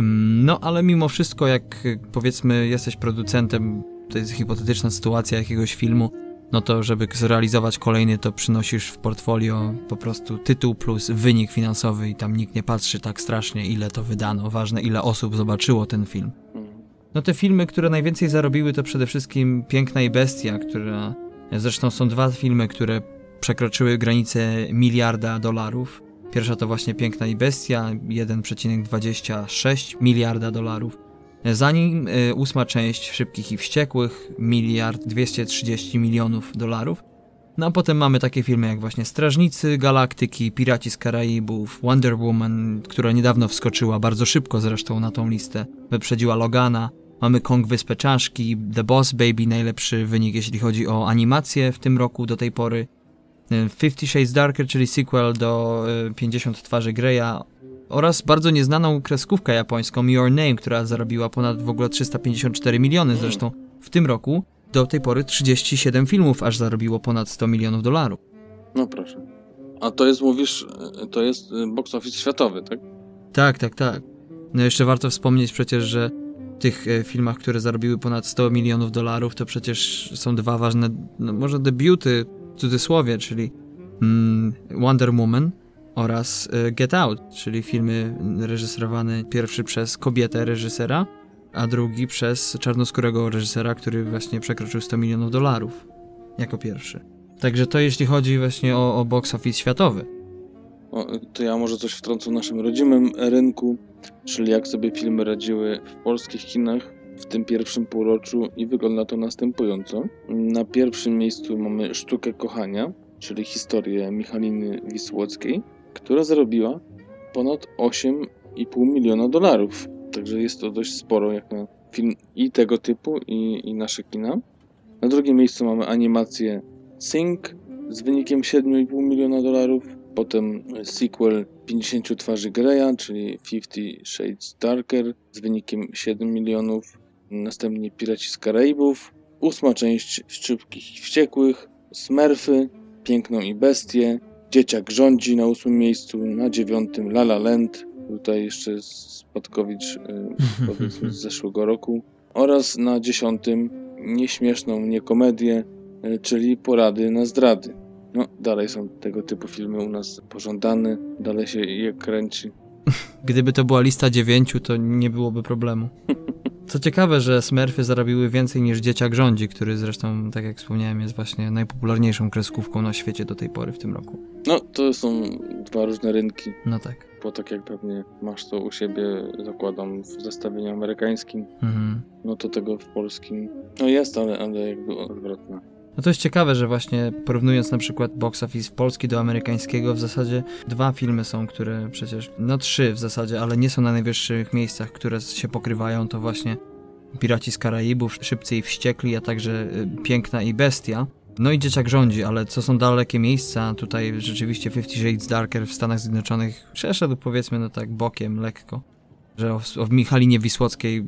Mm, no ale mimo wszystko, jak powiedzmy jesteś producentem, to jest hipotetyczna sytuacja jakiegoś filmu, no to żeby zrealizować kolejny, to przynosisz w portfolio po prostu tytuł plus wynik finansowy i tam nikt nie patrzy tak strasznie, ile to wydano. Ważne, ile osób zobaczyło ten film. No te filmy, które najwięcej zarobiły, to przede wszystkim Piękna i Bestia, która... Zresztą są dwa filmy, które przekroczyły granicę miliarda dolarów. Pierwsza to właśnie Piękna i Bestia, 1,26 miliarda dolarów. Zanim y, ósma część Szybkich i Wściekłych, miliard 230 milionów dolarów. No a potem mamy takie filmy jak właśnie Strażnicy Galaktyki, Piraci z Karaibów, Wonder Woman, która niedawno wskoczyła bardzo szybko zresztą na tą listę, wyprzedziła Logana. Mamy Kong Wyspę Czaszki, The Boss Baby, najlepszy wynik jeśli chodzi o animację w tym roku do tej pory. Fifty Shades Darker, czyli sequel do 50 Twarzy Greya oraz bardzo nieznaną kreskówkę japońską Your Name, która zarobiła ponad w ogóle 354 miliony zresztą w tym roku. Do tej pory 37 filmów aż zarobiło ponad 100 milionów dolarów. No proszę. A to jest, mówisz, to jest box office światowy, tak? Tak, tak, tak. No jeszcze warto wspomnieć przecież, że w tych filmach, które zarobiły ponad 100 milionów dolarów, to przecież są dwa ważne, no może debiuty w cudzysłowie, czyli mm, Wonder Woman oraz Get Out, czyli filmy reżyserowane pierwszy przez kobietę reżysera, a drugi przez czarnoskórego reżysera, który właśnie przekroczył 100 milionów dolarów jako pierwszy. Także to jeśli chodzi właśnie o, o box office światowy. O, to ja może coś wtrącę w naszym rodzimym rynku, czyli jak sobie filmy radziły w polskich kinach w tym pierwszym półroczu i wygląda to następująco. Na pierwszym miejscu mamy Sztukę Kochania, czyli historię Michaliny Wisłockiej, która zarobiła ponad 8,5 miliona dolarów. Także jest to dość sporo jak na film i tego typu, i, i nasze kina. Na drugim miejscu mamy animację Sing z wynikiem 7,5 miliona dolarów. Potem sequel 50 twarzy Greya, czyli 50 Shades Darker z wynikiem 7 milionów. Następnie Piraci z Karaibów. Ósma część Szczypkich i Wściekłych. Smurfy, Piękną i Bestię. Dzieciak rządzi na ósmym miejscu. Na dziewiątym La La Land. Tutaj jeszcze Spadkowicz *laughs* powiedzmy z zeszłego roku. Oraz na dziesiątym nieśmieszną niekomedię, czyli Porady na zdrady. No, dalej są tego typu filmy u nas pożądane, dalej się je kręci. *laughs* Gdyby to była lista dziewięciu, to nie byłoby problemu. *laughs* Co ciekawe, że Smurfy zarobiły więcej niż Dzieciak rządzi, który zresztą, tak jak wspomniałem, jest właśnie najpopularniejszą kreskówką na świecie do tej pory w tym roku. No, to są dwa różne rynki. No tak. Bo tak jak pewnie masz to u siebie, zakładam, w zestawieniu amerykańskim, Mhm. no to tego w polskim, no jest, ale, ale jakby odwrotne. No to jest ciekawe, że właśnie porównując na przykład box office polski do amerykańskiego, w zasadzie dwa filmy są, które przecież, no trzy w zasadzie, ale nie są na najwyższych miejscach, które się pokrywają, to właśnie Piraci z Karaibów, Szybcy i Wściekli, a także y, Piękna i Bestia. No i Dzieciak rządzi, ale co są dalekie miejsca, tutaj rzeczywiście Fifty Shades Darker w Stanach Zjednoczonych przeszedł powiedzmy no tak bokiem, lekko. Że o, o Michalinie Wisłockiej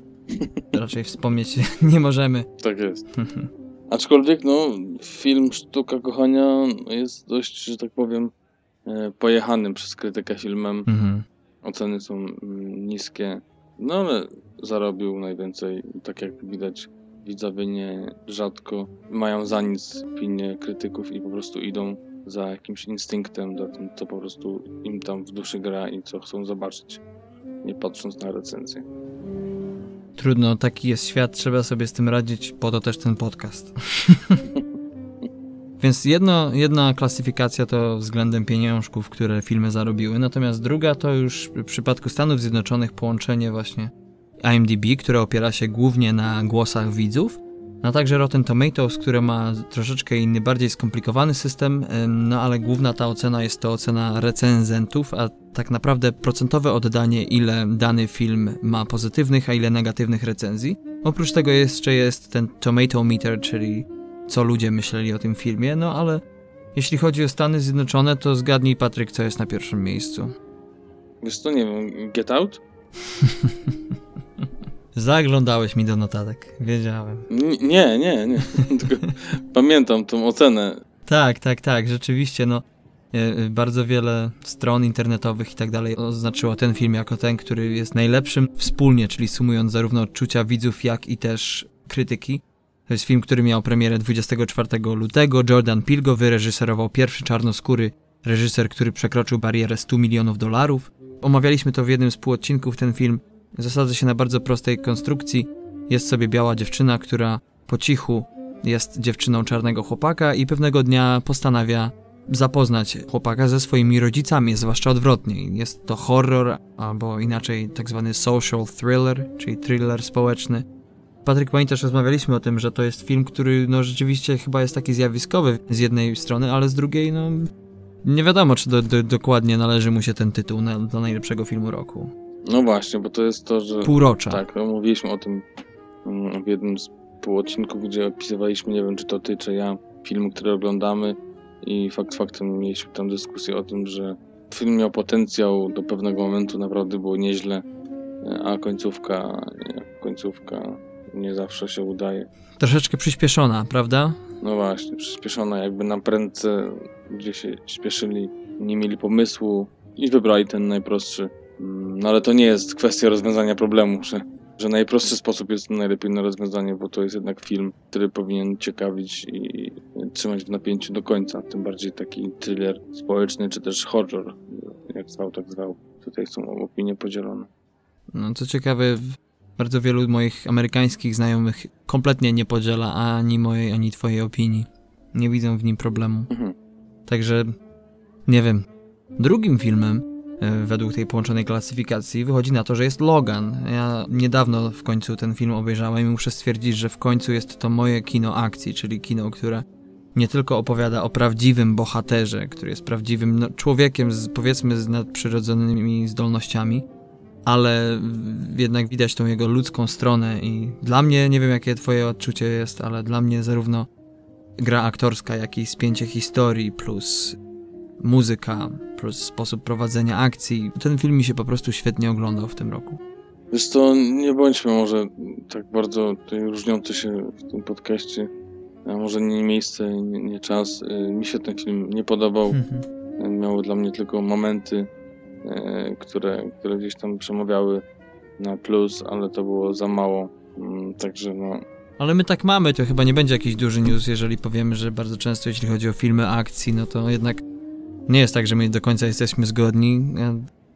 raczej wspomnieć *laughs* nie możemy. Tak jest. *laughs* Aczkolwiek, no, film Sztuka Kochania jest dość, że tak powiem, e, pojechanym przez krytykę filmem. Mhm. Oceny są mm, niskie, no ale zarobił najwięcej. Tak jak widać, widzowie nie rzadko mają za nic opinię krytyków i po prostu idą za jakimś instynktem, za tym, co po prostu im tam w duszy gra i co chcą zobaczyć, nie patrząc na recenzję. Trudno, taki jest świat, trzeba sobie z tym radzić, po to też ten podcast. *laughs* Więc jedno, jedna klasyfikacja to względem pieniążków, które filmy zarobiły, natomiast druga to już w przypadku Stanów Zjednoczonych połączenie właśnie IMDb, które opiera się głównie na głosach widzów, a także Rotten Tomatoes, które ma troszeczkę inny, bardziej skomplikowany system, no ale główna ta ocena jest to ocena recenzentów, a tak naprawdę procentowe oddanie, ile dany film ma pozytywnych, a ile negatywnych recenzji. Oprócz tego jeszcze jest ten Tomato Meter, czyli co ludzie myśleli o tym filmie, no ale Jeśli chodzi o Stany Zjednoczone, to zgadnij, Patryk, co jest na pierwszym miejscu. Wiesz co, nie wiem, Get Out? *laughs* Zaglądałeś mi do notatek, wiedziałem. N- nie, nie, nie. *laughs* Tylko pamiętam tą ocenę. Tak, tak, tak, rzeczywiście, no. e, e, Bardzo wiele stron internetowych i tak dalej oznaczyło ten film jako ten, który jest najlepszym wspólnie, czyli sumując zarówno odczucia widzów, jak i też krytyki. To jest film, który miał premierę 24 lutego. Jordan Peele go wyreżyserował, pierwszy czarnoskóry reżyser, który przekroczył barierę 100 milionów dolarów. Omawialiśmy to w jednym z półodcinków, ten film. Zasadza się na bardzo prostej konstrukcji. Jest sobie biała dziewczyna, która po cichu jest dziewczyną czarnego chłopaka i pewnego dnia postanawia zapoznać chłopaka ze swoimi rodzicami, zwłaszcza odwrotnie. Jest to horror, albo inaczej tak zwany social thriller, czyli thriller społeczny. Patryk, pamiętasz, rozmawialiśmy o tym, że to jest film, który no rzeczywiście chyba jest taki zjawiskowy z jednej strony, ale z drugiej no nie wiadomo, czy do, do, dokładnie należy mu się ten tytuł na, do najlepszego filmu roku. No właśnie, bo to jest to, że... Półrocza. Tak, no, mówiliśmy o tym mm, w jednym z półodcinków, gdzie opisywaliśmy, nie wiem, czy to ty, czy ja, filmy, które oglądamy i fakt faktem mieliśmy tam dyskusję o tym, że film miał potencjał do pewnego momentu, naprawdę było nieźle, a końcówka, końcówka nie zawsze się udaje. Troszeczkę przyspieszona, prawda? No właśnie, przyspieszona jakby na prędce, gdzie się śpieszyli, nie mieli pomysłu i wybrali ten najprostszy. Mm, No ale to nie jest kwestia rozwiązania problemu, że, że najprostszy sposób jest najlepiej na rozwiązanie, bo to jest jednak film, który powinien ciekawić i trzymać w napięciu do końca. Tym bardziej taki thriller społeczny, czy też horror, jak zwał, tak zwał. Tutaj są opinie podzielone. No co ciekawe, bardzo wielu moich amerykańskich znajomych kompletnie nie podziela ani mojej, ani twojej opinii. Nie widzą w nim problemu. Mhm. Także nie wiem. Drugim filmem według tej połączonej klasyfikacji wychodzi na to, że jest Logan. Ja niedawno w końcu ten film obejrzałem i muszę stwierdzić, że w końcu jest to moje kino akcji, czyli kino, które nie tylko opowiada o prawdziwym bohaterze, który jest prawdziwym no, człowiekiem z powiedzmy z nadprzyrodzonymi zdolnościami, ale jednak widać tą jego ludzką stronę i dla mnie, nie wiem jakie twoje odczucie jest, ale dla mnie zarówno gra aktorska, jak i spięcie historii plus muzyka, plus sposób prowadzenia akcji. Ten film mi się po prostu świetnie oglądał w tym roku. Wiesz to nie bądźmy może tak bardzo różniący się w tym podcaście, a może nie miejsce, nie, nie czas. Y, Mi się ten film nie podobał. Y, Miało dla mnie tylko momenty, y, które, które gdzieś tam przemawiały na plus, ale to było za mało. Mm, Także no, Ale my tak mamy, to chyba nie będzie jakiś duży news, jeżeli powiemy, że bardzo często jeśli chodzi o filmy akcji, no to jednak nie jest tak, że my do końca jesteśmy zgodni.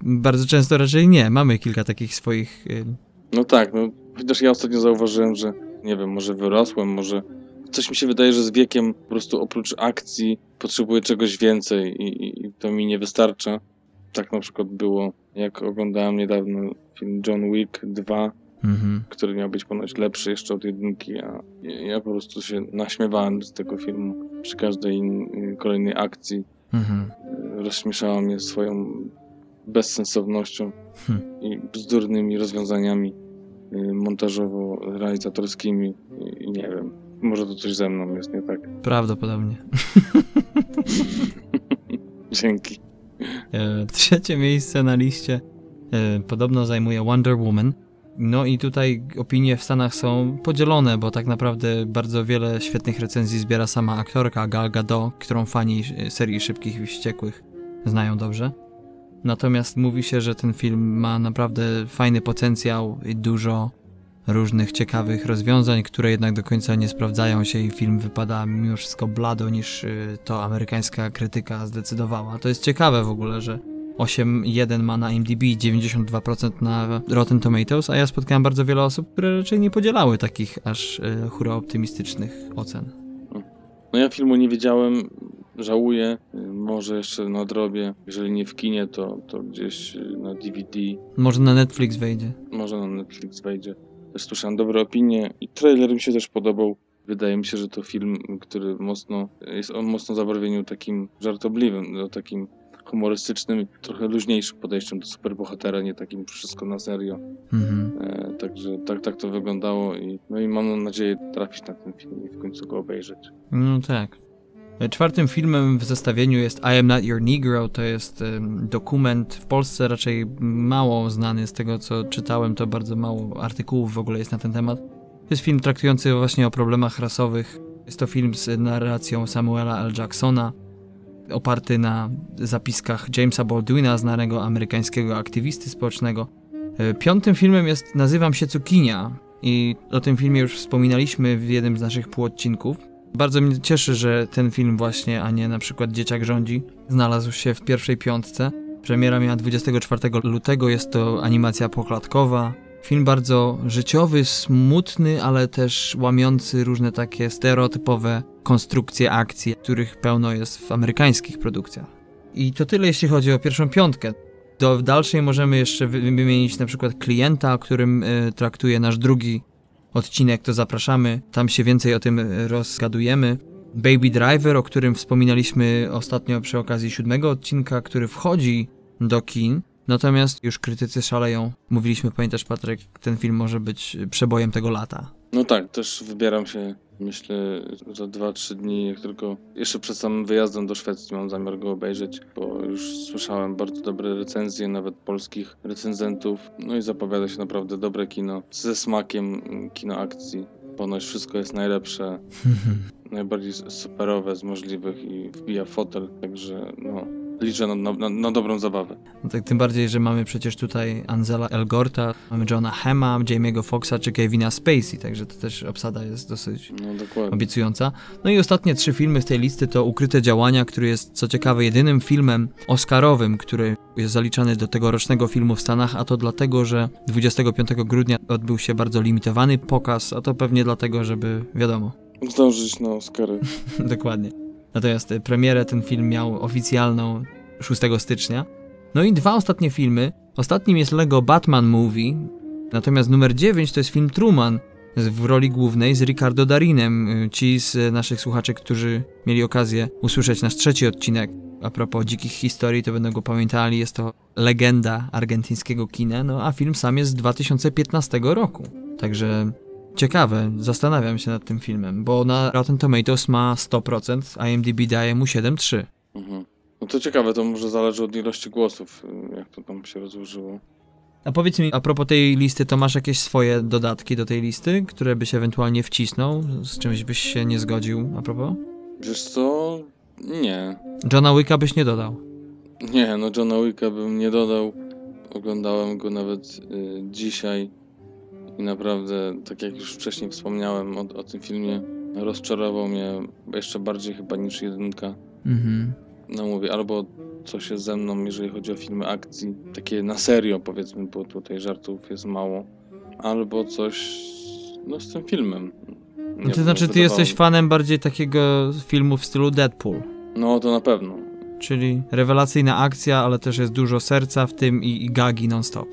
Bardzo często raczej nie. Mamy kilka takich swoich y, no tak, no chociaż ja ostatnio zauważyłem, że nie wiem, może wyrosłem, może coś mi się wydaje, że z wiekiem po prostu oprócz akcji potrzebuję czegoś więcej i, i, i to mi nie wystarcza. Tak na przykład było, jak oglądałem niedawno film John Wick 2, Mhm. który miał być ponoć lepszy jeszcze od jedynki, a ja- ja po prostu się naśmiewałem z tego filmu przy każdej in- kolejnej akcji. Mhm. Rozśmieszała mnie swoją bezsensownością Hm. i bzdurnymi rozwiązaniami y, montażowo-realizatorskimi i, i nie wiem, może to coś ze mną jest nie tak. Prawdopodobnie. *laughs* Dzięki. E, Trzecie miejsce na liście e, podobno zajmuje Wonder Woman. No i tutaj opinie w Stanach są podzielone, bo tak naprawdę bardzo wiele świetnych recenzji zbiera sama aktorka Gal Gadot, którą fani serii Szybkich i Wściekłych znają dobrze. Natomiast mówi się, że ten film ma naprawdę fajny potencjał i dużo różnych ciekawych rozwiązań, które jednak do końca nie sprawdzają się i film wypada mimo wszystko blado niż y, to amerykańska krytyka zdecydowała. To jest ciekawe w ogóle, że 8.1 ma na IMDb, 92% na Rotten Tomatoes, a ja spotkałem bardzo wiele osób, które raczej nie podzielały takich aż y, hura optymistycznych ocen. No ja filmu nie wiedziałem, żałuję, może jeszcze nadrobię, jeżeli nie w kinie, to, to gdzieś y, na DVD, Może na Netflix wejdzie. może na Netflix wejdzie. Też słyszałem dobre opinie i trailer mi się też podobał. Wydaje mi się, że to film, który mocno jest o mocno zabarwieniu takim żartobliwym, no, takim humorystycznym, trochę luźniejszym podejściem do superbohatera, nie takim wszystko na serio. Mhm. E, także tak, tak to wyglądało i, no i mam nadzieję trafić na ten film i w końcu go obejrzeć. No tak. Czwartym filmem w zestawieniu jest I Am Not Your Negro. To jest um, dokument w Polsce raczej mało znany z tego, co czytałem. To bardzo mało artykułów w ogóle jest na ten temat. To jest film traktujący właśnie o problemach rasowych. Jest to film z narracją Samuela L. Jacksona, oparty na zapiskach Jamesa Baldwina, znanego amerykańskiego aktywisty społecznego. E, piątym filmem jest Nazywam się Cukinia i o tym filmie już wspominaliśmy w jednym z naszych półodcinków. Bardzo mnie cieszy, że ten film właśnie, a nie na przykład Dzieciak rządzi, znalazł się w pierwszej piątce. Premiera miała 24 lutego, jest to animacja poklatkowa. Film bardzo życiowy, smutny, ale też łamiący różne takie stereotypowe konstrukcje akcji, których pełno jest w amerykańskich produkcjach. I to tyle, jeśli chodzi o pierwszą piątkę. Do dalszej możemy jeszcze wymienić na przykład klienta, o którym y, traktuje nasz drugi odcinek, to zapraszamy. Tam się więcej o tym e, rozgadujemy. Baby Driver, o którym wspominaliśmy ostatnio przy okazji siódmego odcinka, który wchodzi do kin. Natomiast już krytycy szaleją. Mówiliśmy, pamiętasz Patryk, ten film może być przebojem tego lata. No tak, też wybieram się, myślę, za 2-3 dni, jak tylko jeszcze przed samym wyjazdem do Szwecji mam zamiar go obejrzeć, bo już słyszałem bardzo dobre recenzje, nawet polskich recenzentów. No i zapowiada się naprawdę dobre kino, ze smakiem kino akcji. Ponoć wszystko jest najlepsze, *laughs* najbardziej superowe z możliwych i wbija fotel, także no, liczę na, na, na, dobrą zabawę. No tak tym bardziej, że mamy przecież tutaj Angela Elgorta, mamy Johna Hema, Jamie'ego Foxa czy Kevina Spacey, także to też obsada jest dosyć no, obiecująca. No i ostatnie trzy filmy z tej listy to Ukryte Działania, który jest co ciekawe jedynym filmem oscarowym, który jest zaliczany do tegorocznego filmu w Stanach, a to dlatego, że 25 grudnia odbył się bardzo limitowany pokaz, a to pewnie dlatego, żeby, wiadomo... Zdążyć na Oscary. *laughs* Dokładnie. Natomiast e, premierę ten film miał oficjalną 6 stycznia. No i dwa ostatnie filmy. Ostatnim jest Lego Batman Movie, natomiast numer 9 to jest film Truman w roli głównej z Ricardo Darinem. E, ci z naszych słuchaczy, którzy mieli okazję usłyszeć nasz trzeci odcinek a propos dzikich historii, to będą go pamiętali. Jest to legenda argentyńskiego kina, no a film sam jest z 2015 roku. Także Ciekawe, zastanawiam się nad tym filmem, bo na Rotten Tomatoes ma 100%, a IMDb daje mu 7,3. Mhm. No to ciekawe, to może zależy od ilości głosów, jak to tam się rozłożyło. A powiedz mi, a propos tej listy, to masz jakieś swoje dodatki do tej listy, które byś ewentualnie wcisnął? Z czymś byś się nie zgodził, a propos? Wiesz co? Nie. Johna Wicka byś nie dodał? Nie, no Johna Wicka bym nie dodał. Oglądałem go nawet y, dzisiaj i naprawdę, tak jak już wcześniej wspomniałem o, o tym filmie, rozczarował mnie jeszcze bardziej chyba niż jedynka. Mhm. No mówię, albo coś jest ze mną, jeżeli chodzi o filmy akcji, takie na serio powiedzmy, bo tutaj żartów jest mało, albo coś no z tym filmem. Nie to znaczy, ty jesteś fanem bardziej takiego filmu w stylu Deadpool. No, to na pewno. Czyli rewelacyjna akcja, ale też jest dużo serca w tym i, i gagi non-stop.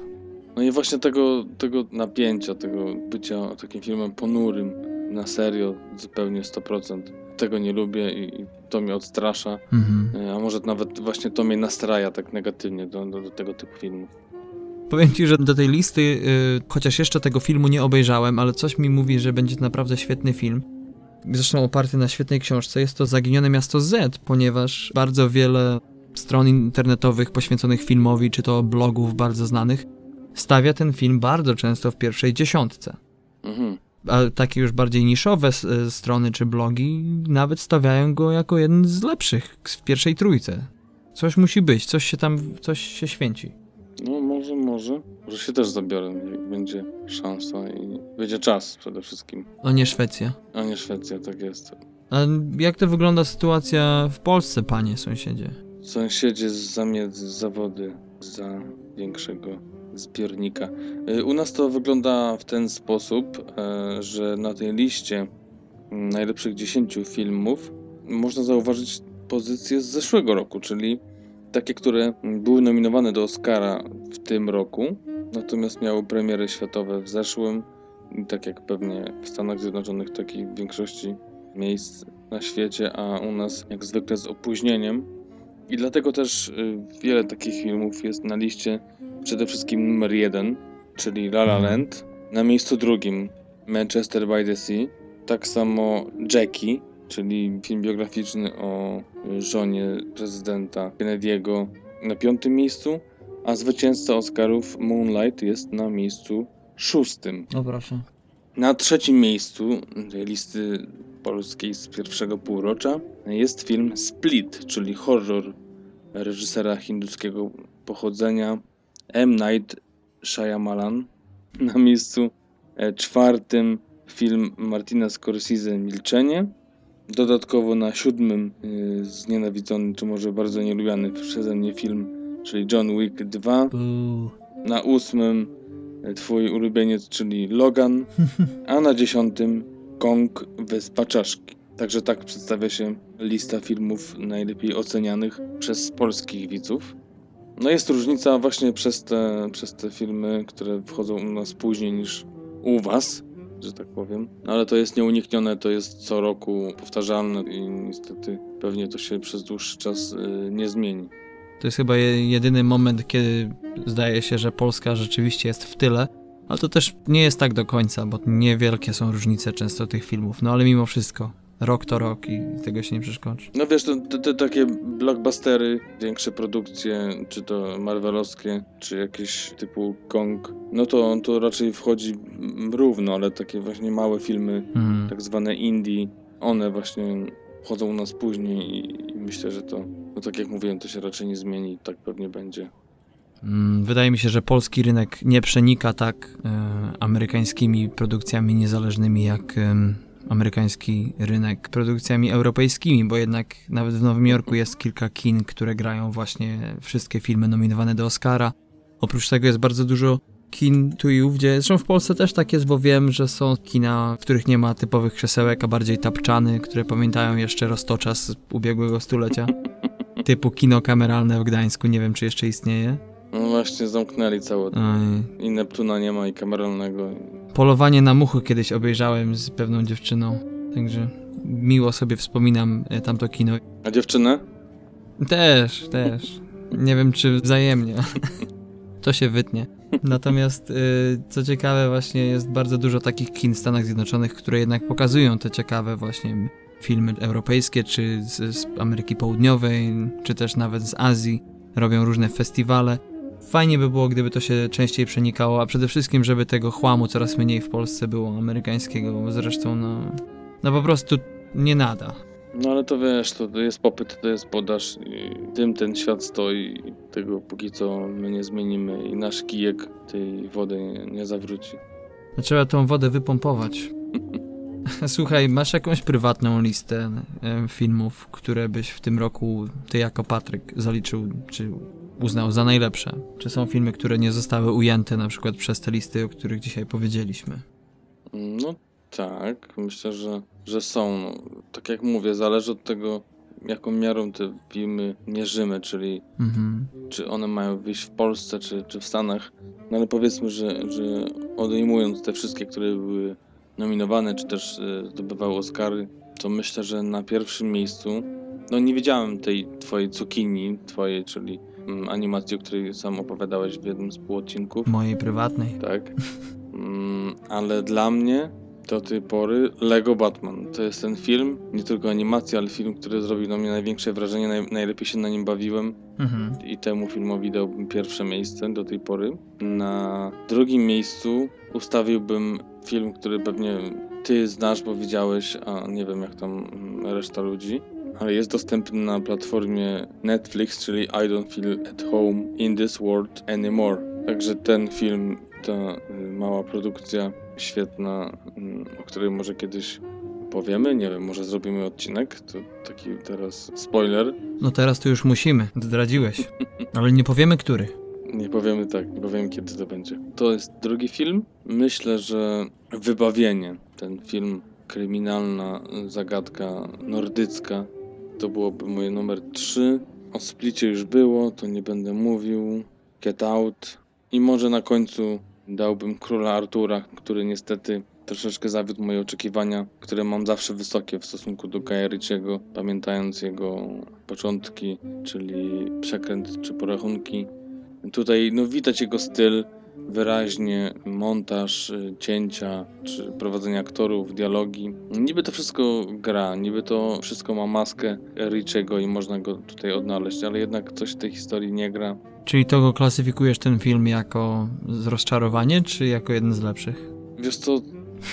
No i właśnie tego, tego napięcia, tego bycia takim filmem ponurym, na serio, zupełnie 100%. Tego nie lubię i, i to mnie odstrasza. Mhm. E, a może nawet właśnie to mnie nastraja tak negatywnie do, do, do tego typu filmów. Powiem ci, że do tej listy, yy, chociaż jeszcze tego filmu nie obejrzałem, ale coś mi mówi, że będzie naprawdę świetny film. Zresztą oparty na świetnej książce. Jest to Zaginione Miasto Z, ponieważ bardzo wiele stron internetowych poświęconych filmowi, czy to blogów bardzo znanych, stawia ten film bardzo często w pierwszej dziesiątce. Mhm. A takie już bardziej niszowe e, strony czy blogi nawet stawiają go jako jeden z lepszych w pierwszej trójce. Coś musi być, coś się tam, coś się święci. No może, może. Może się też zabiorę, jak będzie szansa i będzie czas przede wszystkim. A nie Szwecja. A nie Szwecja, tak jest. A jak to wygląda sytuacja w Polsce, panie sąsiedzie? Sąsiedzie z zamiedzy, zawody, za większego zbiornika. Y, u nas to wygląda w ten sposób, e, że na tej liście mm, najlepszych 10 filmów można zauważyć pozycje z zeszłego roku, czyli takie, które były nominowane do Oscara w tym roku, natomiast miały premiery światowe w zeszłym. Tak jak pewnie w Stanach Zjednoczonych, tak i w większości miejsc na świecie, a u nas jak zwykle z opóźnieniem. I dlatego też y, wiele takich filmów jest na liście przede wszystkim numer jeden, czyli La La mhm. Land. Na miejscu drugim Manchester by the Sea. Tak samo Jackie, czyli film biograficzny o żonie prezydenta Kennedy'ego na piątym miejscu, a zwycięzca Oscarów Moonlight jest na miejscu szóstym. O proszę. Na trzecim miejscu tej listy polskiej z pierwszego półrocza jest film Split, czyli horror reżysera hinduskiego pochodzenia M. Night Shyamalan. Na miejscu e, czwartym film Martina Scorsese Milczenie. Dodatkowo na siódmym y, znienawidzony, czy może bardzo nielubiany przeze mnie film, czyli John Wick 2. Buu. Na ósmym y, twój ulubieniec, czyli Logan. *laughs* A na dziesiątym Kong Wyspa Czaszki. Także tak przedstawia się lista filmów najlepiej ocenianych przez polskich widzów. No jest różnica właśnie przez te, przez te filmy, które wchodzą u nas później niż u was, że tak powiem. No ale to jest nieuniknione, to jest co roku powtarzalne i niestety pewnie to się przez dłuższy czas y, nie zmieni. To jest chyba je- jedyny moment, kiedy zdaje się, że Polska rzeczywiście jest w tyle, ale to też nie jest tak do końca, bo niewielkie są różnice często tych filmów, no ale mimo wszystko, rok to rok i tego się nie przeszkodzi. No wiesz, to, te, te takie blockbustery, większe produkcje, czy to marvelowskie, czy jakieś typu Kong, no to to raczej wchodzi mm, równo, ale takie właśnie małe filmy, Mhm. tak zwane indie, one właśnie wchodzą u nas później i, i myślę, że to, no tak jak mówiłem, to się raczej nie zmieni tak pewnie będzie. Mm, Wydaje mi się, że polski rynek nie przenika tak e, amerykańskimi produkcjami niezależnymi jak amerykański rynek produkcjami europejskimi, bo jednak nawet w Nowym Jorku jest kilka kin, które grają właśnie wszystkie filmy nominowane do Oscara. Oprócz tego jest bardzo dużo kin tu i ówdzie. Zresztą w Polsce też tak jest, bo wiem, że są kina, w których nie ma typowych krzesełek, a bardziej tapczany, które pamiętają jeszcze roztocza z ubiegłego stulecia. Typu kino kameralne w Gdańsku, nie wiem czy jeszcze istnieje. No właśnie zamknęli całe, Oj. i Neptuna nie ma i kameralnego. Polowanie na muchy kiedyś obejrzałem z pewną dziewczyną, także miło sobie wspominam e, tamto kino. A dziewczynę? Też, też. Nie wiem czy wzajemnie. *laughs* To się wytnie. Natomiast y, co ciekawe właśnie jest bardzo dużo takich kin w Stanach Zjednoczonych, które jednak pokazują te ciekawe właśnie filmy europejskie, czy z, z Ameryki Południowej, czy też nawet z Azji. Robią różne festiwale. Fajnie by było, gdyby to się częściej przenikało, a przede wszystkim, żeby tego chłamu coraz mniej w Polsce było amerykańskiego, bo zresztą no, no po prostu nie nada. No ale to wiesz, to, jest popyt, to jest podaż i tym ten świat stoi i tego póki co my nie zmienimy i nasz kijek tej wody nie, nie zawróci. No, Trzeba tą wodę wypompować. *laughs* Słuchaj, masz jakąś prywatną listę filmów, które byś w tym roku ty jako Patryk zaliczył, czy uznał za najlepsze? Czy są filmy, które nie zostały ujęte na przykład przez te listy, o których dzisiaj powiedzieliśmy? No tak, myślę, że, że są. Tak jak mówię, zależy od tego, jaką miarą te filmy mierzymy, czyli Mhm. czy one mają wyjść w Polsce, czy, czy w Stanach. No ale powiedzmy, że, że odejmując te wszystkie, które były nominowane, czy też e, zdobywały Oscary, to myślę, że na pierwszym miejscu, no nie widziałem tej twojej cukinii, twojej, czyli animacji, o której sam opowiadałeś w jednym z półodcinków. Mojej prywatnej. Tak. Mm, ale dla mnie do tej pory Lego Batman to jest ten film, nie tylko animacja, ale film, który zrobił na mnie największe wrażenie, naj, najlepiej się na nim bawiłem Mhm. i temu filmowi dałbym pierwsze miejsce do tej pory. Na drugim miejscu ustawiłbym film, który pewnie ty znasz, bo widziałeś, a nie wiem jak tam mm, reszta ludzi. Ale jest dostępny na platformie Netflix, czyli I don't feel at home in this world anymore. Także ten film, ta y, mała produkcja świetna, mm, o której może kiedyś powiemy, nie wiem, może zrobimy odcinek, to taki teraz spoiler, No teraz to już musimy, zdradziłeś. *laughs* Ale nie powiemy, który. Nie powiemy tak, nie powiemy kiedy to będzie. To jest drugi film. Myślę, że Wybawienie, ten film kryminalna zagadka nordycka, to byłoby moje numer 3. O Splicie już było, to nie będę mówił. Get Out. I może na końcu dałbym Króla Artura, który niestety troszeczkę zawiódł moje oczekiwania, które mam zawsze wysokie w stosunku do Guya Ritchiego, pamiętając jego początki, czyli Przekręt czy Porachunki. Tutaj no widać jego styl, wyraźnie montaż, y, cięcia, czy prowadzenie aktorów, dialogi. Niby to wszystko gra, niby to wszystko ma maskę Richiego i można go tutaj odnaleźć, ale jednak coś w tej historii nie gra. Czyli to go klasyfikujesz ten film jako rozczarowanie, czy jako jeden z lepszych? Wiesz co,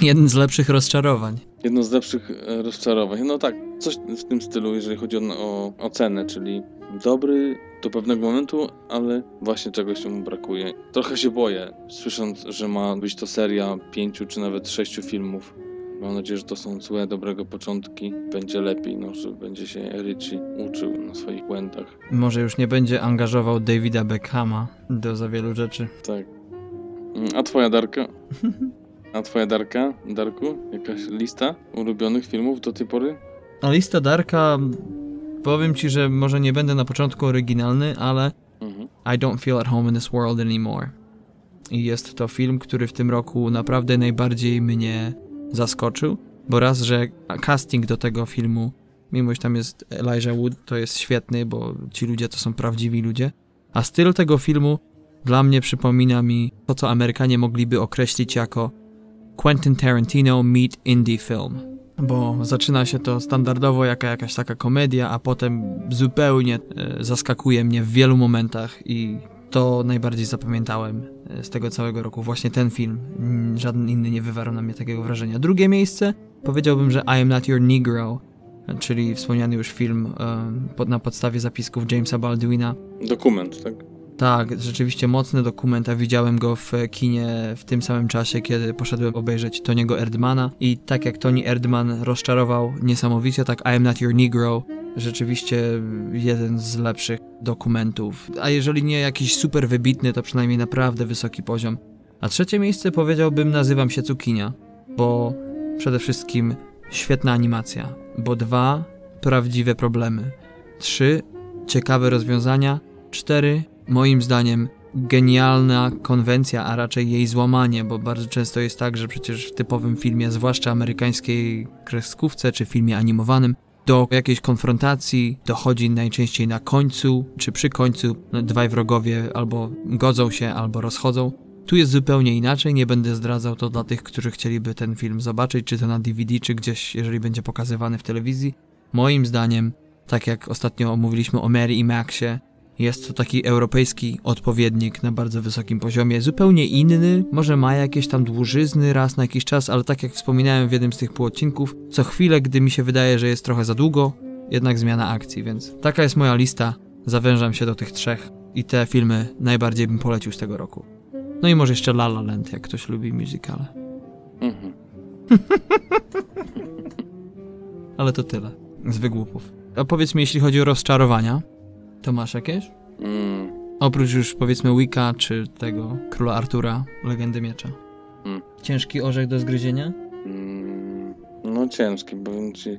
Jeden z lepszych rozczarowań. jedno z lepszych e, rozczarowań. No tak, coś w tym stylu, jeżeli chodzi o, o ocenę, czyli dobry do pewnego momentu, ale właśnie czegoś mu brakuje. Trochę się boję, słysząc, że ma być to seria pięciu czy nawet sześciu filmów. Mam nadzieję, że to są złe, dobrego początki. Będzie lepiej, no, że będzie się Richie uczył na swoich błędach. Może już nie będzie angażował Davida Beckhama do za wielu rzeczy. Tak. A twoja Darka? *laughs* A twoja Darka, Darku? Jakaś lista ulubionych filmów do tej pory? A lista Darka, powiem ci, że może nie będę na początku oryginalny, ale Mhm. I don't feel at home in this world anymore. I jest to film, który w tym roku naprawdę najbardziej mnie zaskoczył, bo raz, że casting do tego filmu, mimo że tam jest Elijah Wood, to jest świetny, bo ci ludzie to są prawdziwi ludzie, a styl tego filmu dla mnie przypomina mi to, co Amerykanie mogliby określić jako Quentin Tarantino meet indie film. Bo zaczyna się to standardowo jako jakaś taka komedia, a potem zupełnie e, zaskakuje mnie w wielu momentach i to najbardziej zapamiętałem e, z tego całego roku. Właśnie ten film. Mm, Żaden inny nie wywarł na mnie takiego wrażenia. Drugie miejsce powiedziałbym, że I Am Not Your Negro, czyli wspomniany już film e, na podstawie zapisków Jamesa Baldwina. Dokument, tak? Tak, rzeczywiście mocny dokument, a widziałem go w kinie w tym samym czasie, kiedy poszedłem obejrzeć Tony'ego Erdmana. I tak jak Tony Erdman rozczarował niesamowicie, tak I Am Not Your Negro rzeczywiście jeden z lepszych dokumentów, a jeżeli nie jakiś super wybitny, to przynajmniej naprawdę wysoki poziom. A trzecie miejsce powiedziałbym nazywam się Cukinia, bo przede wszystkim świetna animacja, bo dwa prawdziwe problemy, trzy ciekawe rozwiązania, cztery moim zdaniem genialna konwencja, a raczej jej złamanie, bo bardzo często jest tak, że przecież w typowym filmie, zwłaszcza amerykańskiej kreskówce czy filmie animowanym, do jakiejś konfrontacji dochodzi najczęściej na końcu, czy przy końcu no, dwaj wrogowie albo godzą się, albo rozchodzą. Tu jest zupełnie inaczej, nie będę zdradzał to dla tych, którzy chcieliby ten film zobaczyć, czy to na DVD, czy gdzieś, jeżeli będzie pokazywany w telewizji. Moim zdaniem, tak jak ostatnio mówiliśmy o Mary i Maxie, jest to taki europejski odpowiednik na bardzo wysokim poziomie, zupełnie inny, może ma jakieś tam dłużyzny raz na jakiś czas, ale tak jak wspominałem w jednym z tych półodcinków, co chwilę, gdy mi się wydaje, że jest trochę za długo, jednak zmiana akcji, więc taka jest moja lista, zawężam się do tych trzech i te filmy najbardziej bym polecił z tego roku. No i może jeszcze La La Land, jak ktoś lubi musicale. Mhm. *laughs* Ale to tyle, z wygłupów. A powiedz mi, jeśli chodzi o rozczarowania, to masz jakieś? Mm. Oprócz już powiedzmy Wicca czy tego Króla Artura, Legendy Miecza. Hmm. Ciężki orzech do zgryzienia? Mm, No ciężki, powiem ci.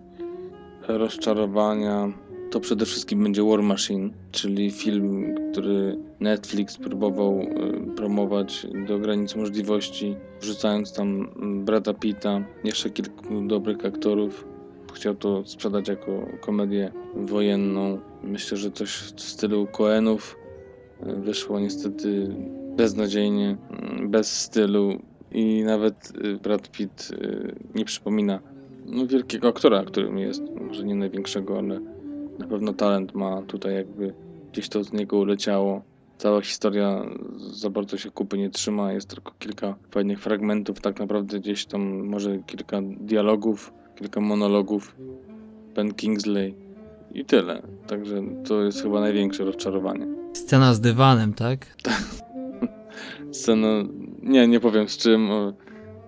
Rozczarowania to przede wszystkim będzie War Machine, czyli film, który Netflix próbował y, promować do granic możliwości, wrzucając tam mm, Brada Pitta, jeszcze kilku dobrych aktorów. Chciał to sprzedać jako komedię wojenną. Myślę, że coś w stylu Coenów y, wyszło niestety beznadziejnie, mm, bez stylu i nawet y, Brad Pitt y, nie przypomina no, wielkiego aktora, którym jest. Może nie największego, ale na pewno talent ma tutaj jakby gdzieś to z niego uleciało. Cała historia za bardzo się kupy nie trzyma, jest tylko kilka fajnych fragmentów, tak naprawdę gdzieś tam może kilka dialogów, kilka monologów, Ben Kingsley i tyle. Także to jest chyba największe rozczarowanie. Scena z dywanem, tak? *laughs* Scena, nie, nie powiem z czym,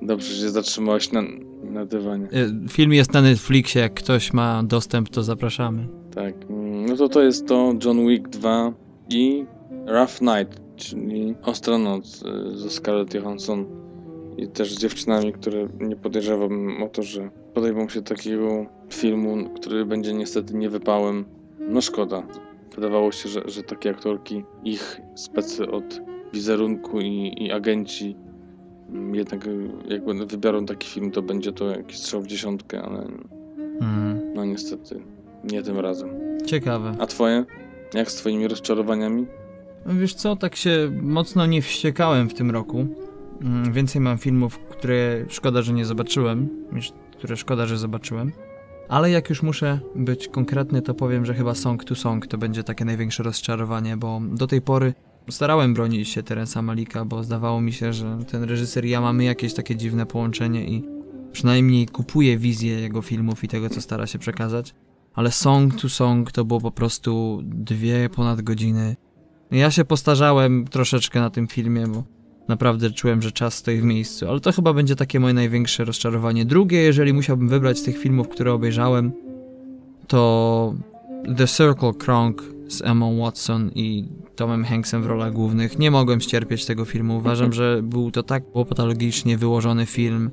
dobrze, że się zatrzymałeś na, na dywanie. Y, Film jest na Netflixie, jak ktoś ma dostęp, to zapraszamy. Tak, no to to jest to John Wick 2 i Rough Night, czyli Ostra Noc y, ze Scarlett Johansson i też z dziewczynami, które nie podejrzewam o to, że podejmą się takiego filmu, który będzie niestety niewypałem. No szkoda. Wydawało się, że, że takie aktorki, ich specy od wizerunku i, i agenci mm, jednak y, jak będą- wybiorą taki film, to będzie to jakiś strzał w dziesiątkę, ale Mm, no niestety nie tym razem. ciekawe. A twoje? Jak z twoimi rozczarowaniami? Wiesz co, tak się mocno nie wściekałem w tym roku. Mm, Więcej mam filmów, które szkoda, że nie zobaczyłem, niż które szkoda, że zobaczyłem. Ale jak już muszę być konkretny, to powiem, że chyba Song to Song to będzie takie największe rozczarowanie, bo do tej pory starałem bronić się Terensa Malika, bo zdawało mi się, że ten reżyser i ja mamy jakieś takie dziwne połączenie i przynajmniej kupuję wizję jego filmów i tego, co stara się przekazać. Ale Song to Song to było po prostu dwie ponad godziny. Ja się postarzałem troszeczkę na tym filmie, bo naprawdę czułem, że czas stoi w miejscu, ale to chyba będzie takie moje największe rozczarowanie. Drugie, jeżeli musiałbym wybrać z tych filmów, które obejrzałem, to The Circle Krong z Emma Watson i Tomem Hanksem w rolach głównych. Nie mogłem ścierpieć tego filmu. Uważam, że był to tak patologicznie wyłożony film.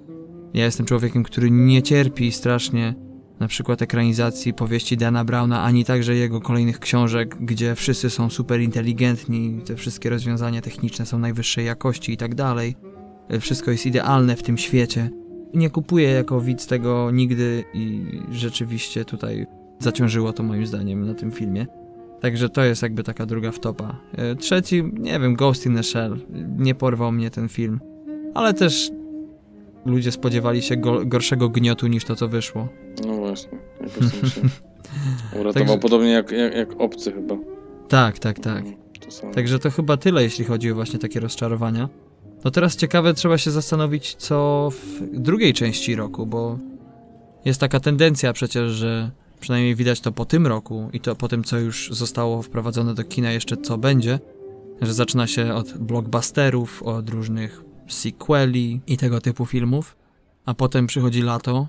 Ja jestem człowiekiem, który nie cierpi strasznie na przykład ekranizacji powieści Dana Browna, ani także jego kolejnych książek, gdzie wszyscy są super inteligentni, te wszystkie rozwiązania techniczne są najwyższej jakości i tak dalej. Wszystko jest idealne w tym świecie. Nie kupuję jako widz tego nigdy i rzeczywiście tutaj zaciążyło to moim zdaniem na tym filmie. Także to jest jakby taka druga wtopa. E, Trzeci, nie wiem, Ghost in the Shell. Nie porwał mnie ten film. Ale też ludzie spodziewali się go gorszego gniotu niż to, co wyszło. Właśnie, jakoś tam się uratował. *laughs* Także- Podobnie jak, jak, jak obcy chyba. Tak, tak, tak. To samo. Także to chyba tyle, jeśli chodzi o właśnie takie rozczarowania. No teraz ciekawe, trzeba się zastanowić, co w drugiej części roku, bo jest taka tendencja przecież, że przynajmniej widać to po tym roku i to po tym, co już zostało wprowadzone do kina, jeszcze co będzie, że zaczyna się od blockbusterów, od różnych sequeli i tego typu filmów, a potem przychodzi lato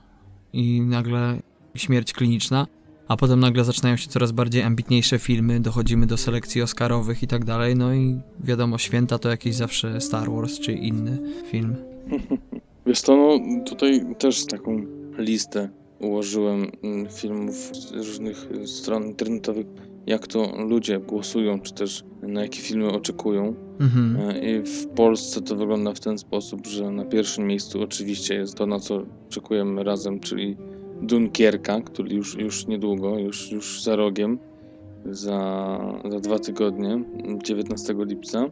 i nagle śmierć kliniczna, a potem nagle zaczynają się coraz bardziej ambitniejsze filmy, dochodzimy do selekcji Oscarowych i tak dalej, no i wiadomo, święta to jakieś zawsze Star Wars czy inny film. *laughs* Wiesz to, no tutaj też taką listę ułożyłem mm, filmów z różnych stron internetowych, jak to ludzie głosują, czy też na jakie filmy oczekują. Mhm. E, I w Polsce to wygląda w ten sposób, że na pierwszym miejscu oczywiście jest to, na co oczekujemy razem, czyli Dunkierka, który już, już niedługo, już, już za rogiem, za, za dwa tygodnie, 19 lipca. *laughs*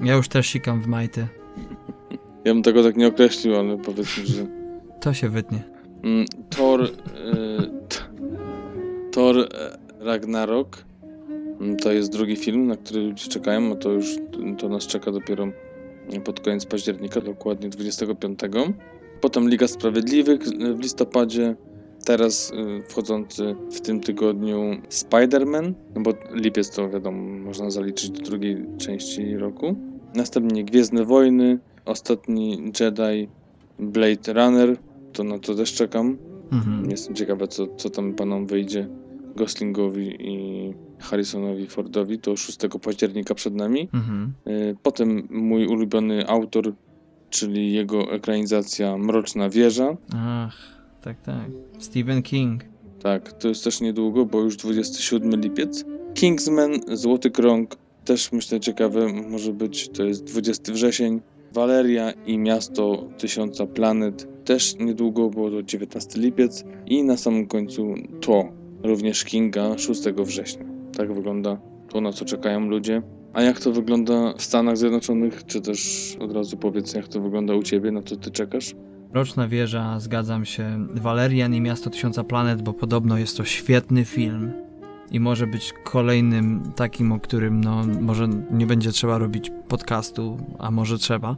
Ja już też sikam w majty. *laughs* Ja bym tego tak nie określił, ale powiedzmy, że To się wytnie. Mm, Thor, y, t, Thor e, Ragnarok mm, to jest drugi film, na który ludzie czekają, a to już to nas czeka dopiero pod koniec października, dokładnie 25. Potem Liga Sprawiedliwych y, w listopadzie, teraz y, wchodzący w tym tygodniu Spider-Man, no bo lipiec to wiadomo, można zaliczyć do drugiej części roku. Następnie Gwiezdne Wojny, Ostatni Jedi, Blade Runner, to na to też czekam. Mhm. Jestem ciekawa, co, co tam panom wyjdzie Goslingowi i Harrisonowi Fordowi. To 6 października przed nami. Mhm. Y, Potem mój ulubiony autor, czyli jego ekranizacja Mroczna Wieża. Ach, tak, tak. Stephen King. Tak, to jest też niedługo, bo już 27 lipiec. Kingsman, Złoty Krąg, też myślę ciekawe może być, to jest 20 wrzesień. Waleria i Miasto Tysiąca Planet, też niedługo, bo to 19 lipiec. I na samym końcu to, również Kinga, 6 września. Tak wygląda to, na co czekają ludzie. A jak to wygląda w Stanach Zjednoczonych, czy też od razu powiedz, jak to wygląda u Ciebie, na co Ty czekasz? Roczna wieża, zgadzam się. Walerian i Miasto Tysiąca Planet, bo podobno jest to świetny film. I może być kolejnym takim, o którym no może nie będzie trzeba robić podcastu, a może trzeba,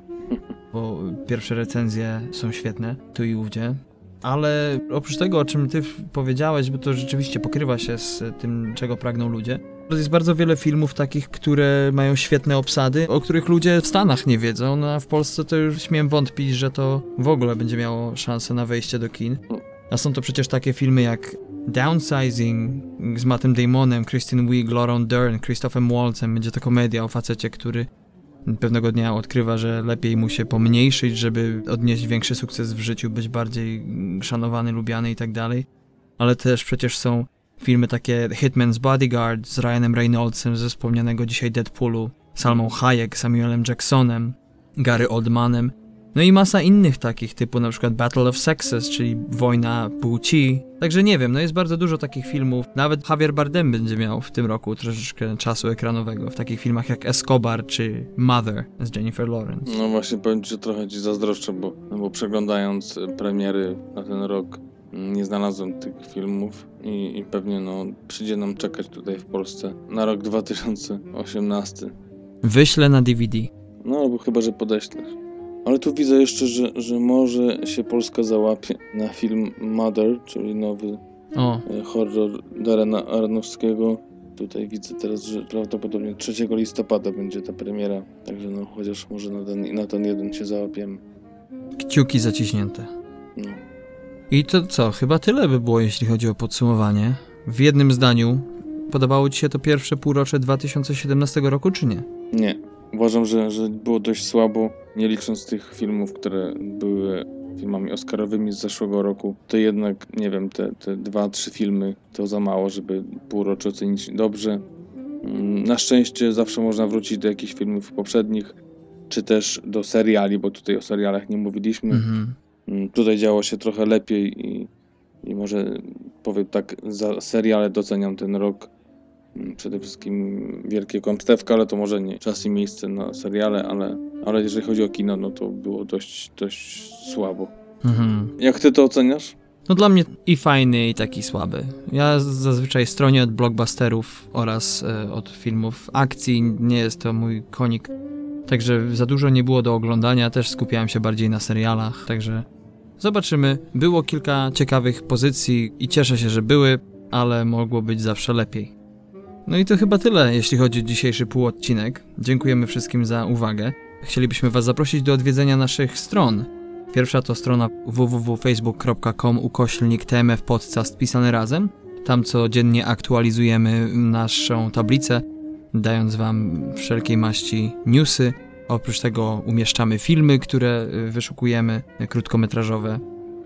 bo pierwsze recenzje są świetne, tu i ówdzie. Ale oprócz tego, o czym ty powiedziałeś, bo to rzeczywiście pokrywa się z tym, czego pragną ludzie, jest bardzo wiele filmów takich, które mają świetne obsady, o których ludzie w Stanach nie wiedzą, no a w Polsce to już śmiem wątpić, że to w ogóle będzie miało szansę na wejście do kin. A są to przecież takie filmy jak Downsizing z Mattem Damonem, Kristen Wiig, Laurą Dern, Christophem Waltzem. Będzie to komedia o facecie, który pewnego dnia odkrywa, że lepiej mu się pomniejszyć, żeby odnieść większy sukces w życiu, być bardziej szanowany, lubiany i tak dalej. Ale też przecież są filmy takie Hitman's Bodyguard z Ryanem Reynoldsem ze wspomnianego dzisiaj Deadpoolu, Salmą Hayek, Samuelem Jacksonem, Gary Oldmanem. No i masa innych takich, typu na przykład Battle of Sexes, czyli Wojna Płci. Także nie wiem, no jest bardzo dużo takich filmów. Nawet Javier Bardem będzie miał w tym roku troszeczkę czasu ekranowego w takich filmach jak Escobar czy Mother z Jennifer Lawrence. No właśnie powiem ci, że trochę ci zazdroszczę, bo, bo przeglądając premiery na ten rok nie znalazłem tych filmów i, i pewnie no przyjdzie nam czekać tutaj w Polsce na rok 2018. Wyślę na DVD. No albo chyba, że podeślesz. Ale tu widzę jeszcze, że, że może się Polska załapie na film Mother, czyli nowy O, e, horror Darena Aronofskiego. Tutaj widzę teraz, że prawdopodobnie 3 listopada będzie ta premiera. Także no, chociaż może na ten, na ten jeden się załapiemy. kciuki zaciśnięte. No. I to co, chyba tyle by było, jeśli chodzi o podsumowanie. W jednym zdaniu, podobało Ci się to pierwsze półrocze 2017 roku, czy nie? Nie. Uważam, że, że było dość słabo, nie licząc tych filmów, które były filmami Oscarowymi z zeszłego roku. To jednak, nie wiem, te, te dwa, trzy filmy to za mało, żeby półrocze ocenić dobrze. Mm, Na szczęście zawsze można wrócić do jakichś filmów poprzednich, czy też do seriali, bo tutaj o serialach nie mówiliśmy. Mhm. Mm, Tutaj działo się trochę lepiej i, i może powiem tak, za seriale doceniam ten rok. Mm, Przede wszystkim Wielkie Kąpstewka, ale to może nie czas i miejsce na seriale, ale, ale jeżeli chodzi o kino, no to było dość, dość słabo. Mhm. Jak ty to oceniasz? No dla mnie i fajny, i taki słaby. Ja zazwyczaj stronię od blockbusterów oraz e, od filmów akcji, nie jest to mój konik. Także za dużo nie było do oglądania, też skupiałem się bardziej na serialach, także zobaczymy. Było kilka ciekawych pozycji i cieszę się, że były, ale mogło być zawsze lepiej. No i to chyba tyle, jeśli chodzi o dzisiejszy półodcinek. Dziękujemy wszystkim za uwagę. Chcielibyśmy Was zaprosić do odwiedzenia naszych stron. Pierwsza to strona www.facebook.com ukoślnik TMF Podcast pisane razem. Tam codziennie aktualizujemy naszą tablicę, dając Wam wszelkiej maści newsy. Oprócz tego umieszczamy filmy, które y, wyszukujemy, y, krótkometrażowe.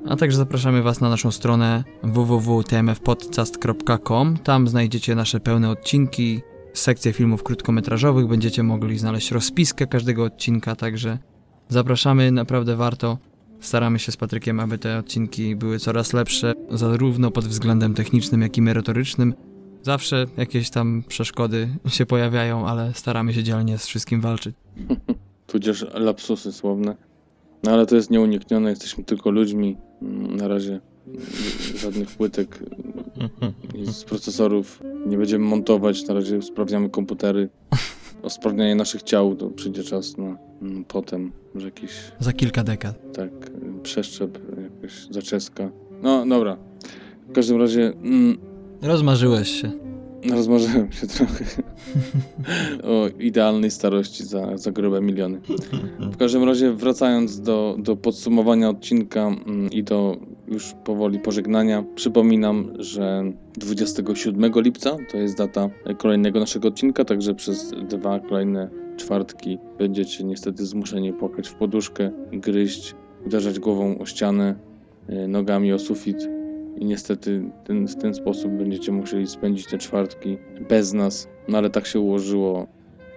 A także zapraszamy Was na naszą stronę www.tmfpodcast.com. Tam znajdziecie nasze pełne odcinki, sekcję filmów krótkometrażowych. Będziecie mogli znaleźć rozpiskę każdego odcinka, także zapraszamy, naprawdę warto. Staramy się z Patrykiem, aby te odcinki były coraz lepsze, zarówno pod względem technicznym, jak i merytorycznym. Zawsze jakieś tam przeszkody się pojawiają, ale staramy się dzielnie z wszystkim walczyć. *laughs* Tudzież lapsusy słowne. No ale to jest nieuniknione, jesteśmy tylko ludźmi. Mm, Na razie żadnych płytek *laughs* z procesorów nie będziemy montować. Na razie sprawdzamy komputery. *laughs* Usprawnianie naszych ciał, to przyjdzie czas na mm, potem, że jakiś Za kilka dekad. tak y, przeszczep, jakaś zaczeska. No dobra. W każdym razie mm, Rozmarzyłeś się. rozmarzyłem się trochę o idealnej starości za, za grube miliony. W każdym razie wracając do, do podsumowania odcinka mm, i do już powoli pożegnania, przypominam, że 27 lipca to jest data kolejnego naszego odcinka, także przez dwa kolejne czwartki będziecie niestety zmuszeni płakać w poduszkę, gryźć, uderzać głową o ścianę, y, nogami o sufit i niestety ten, w ten sposób będziecie musieli spędzić te czwartki bez nas, no ale tak się ułożyło.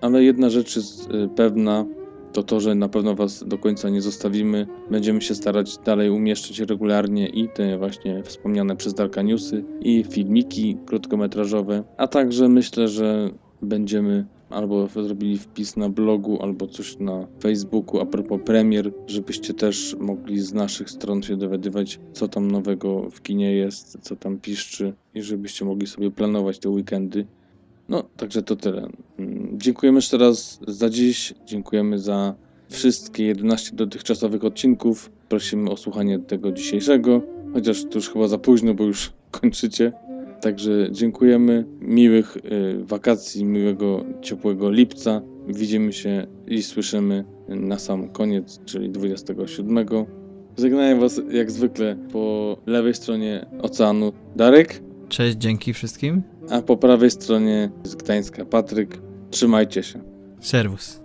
Ale jedna rzecz jest y, pewna, to to, że na pewno Was do końca nie zostawimy. Będziemy się starać dalej umieszczać regularnie i te właśnie wspomniane przez Darka newsy i filmiki krótkometrażowe, a także myślę, że będziemy albo zrobili wpis na blogu, albo coś na Facebooku a propos premier, żebyście też mogli z naszych stron się dowiadywać, co tam nowego w kinie jest, co tam piszczy i żebyście mogli sobie planować te weekendy. No, także to tyle. Mm, Dziękujemy jeszcze raz za dziś. Dziękujemy za wszystkie 11 dotychczasowych odcinków. Prosimy o słuchanie tego dzisiejszego, chociaż to już chyba za późno, bo już kończycie. Także dziękujemy. Miłych y, wakacji, miłego, ciepłego lipca. Widzimy się i słyszymy na sam koniec, czyli 27. Żegnaję Was jak zwykle po lewej stronie oceanu Darek, Cześć, dzięki wszystkim. a po prawej stronie z Gdańska Patryk. Trzymajcie się. Serwus.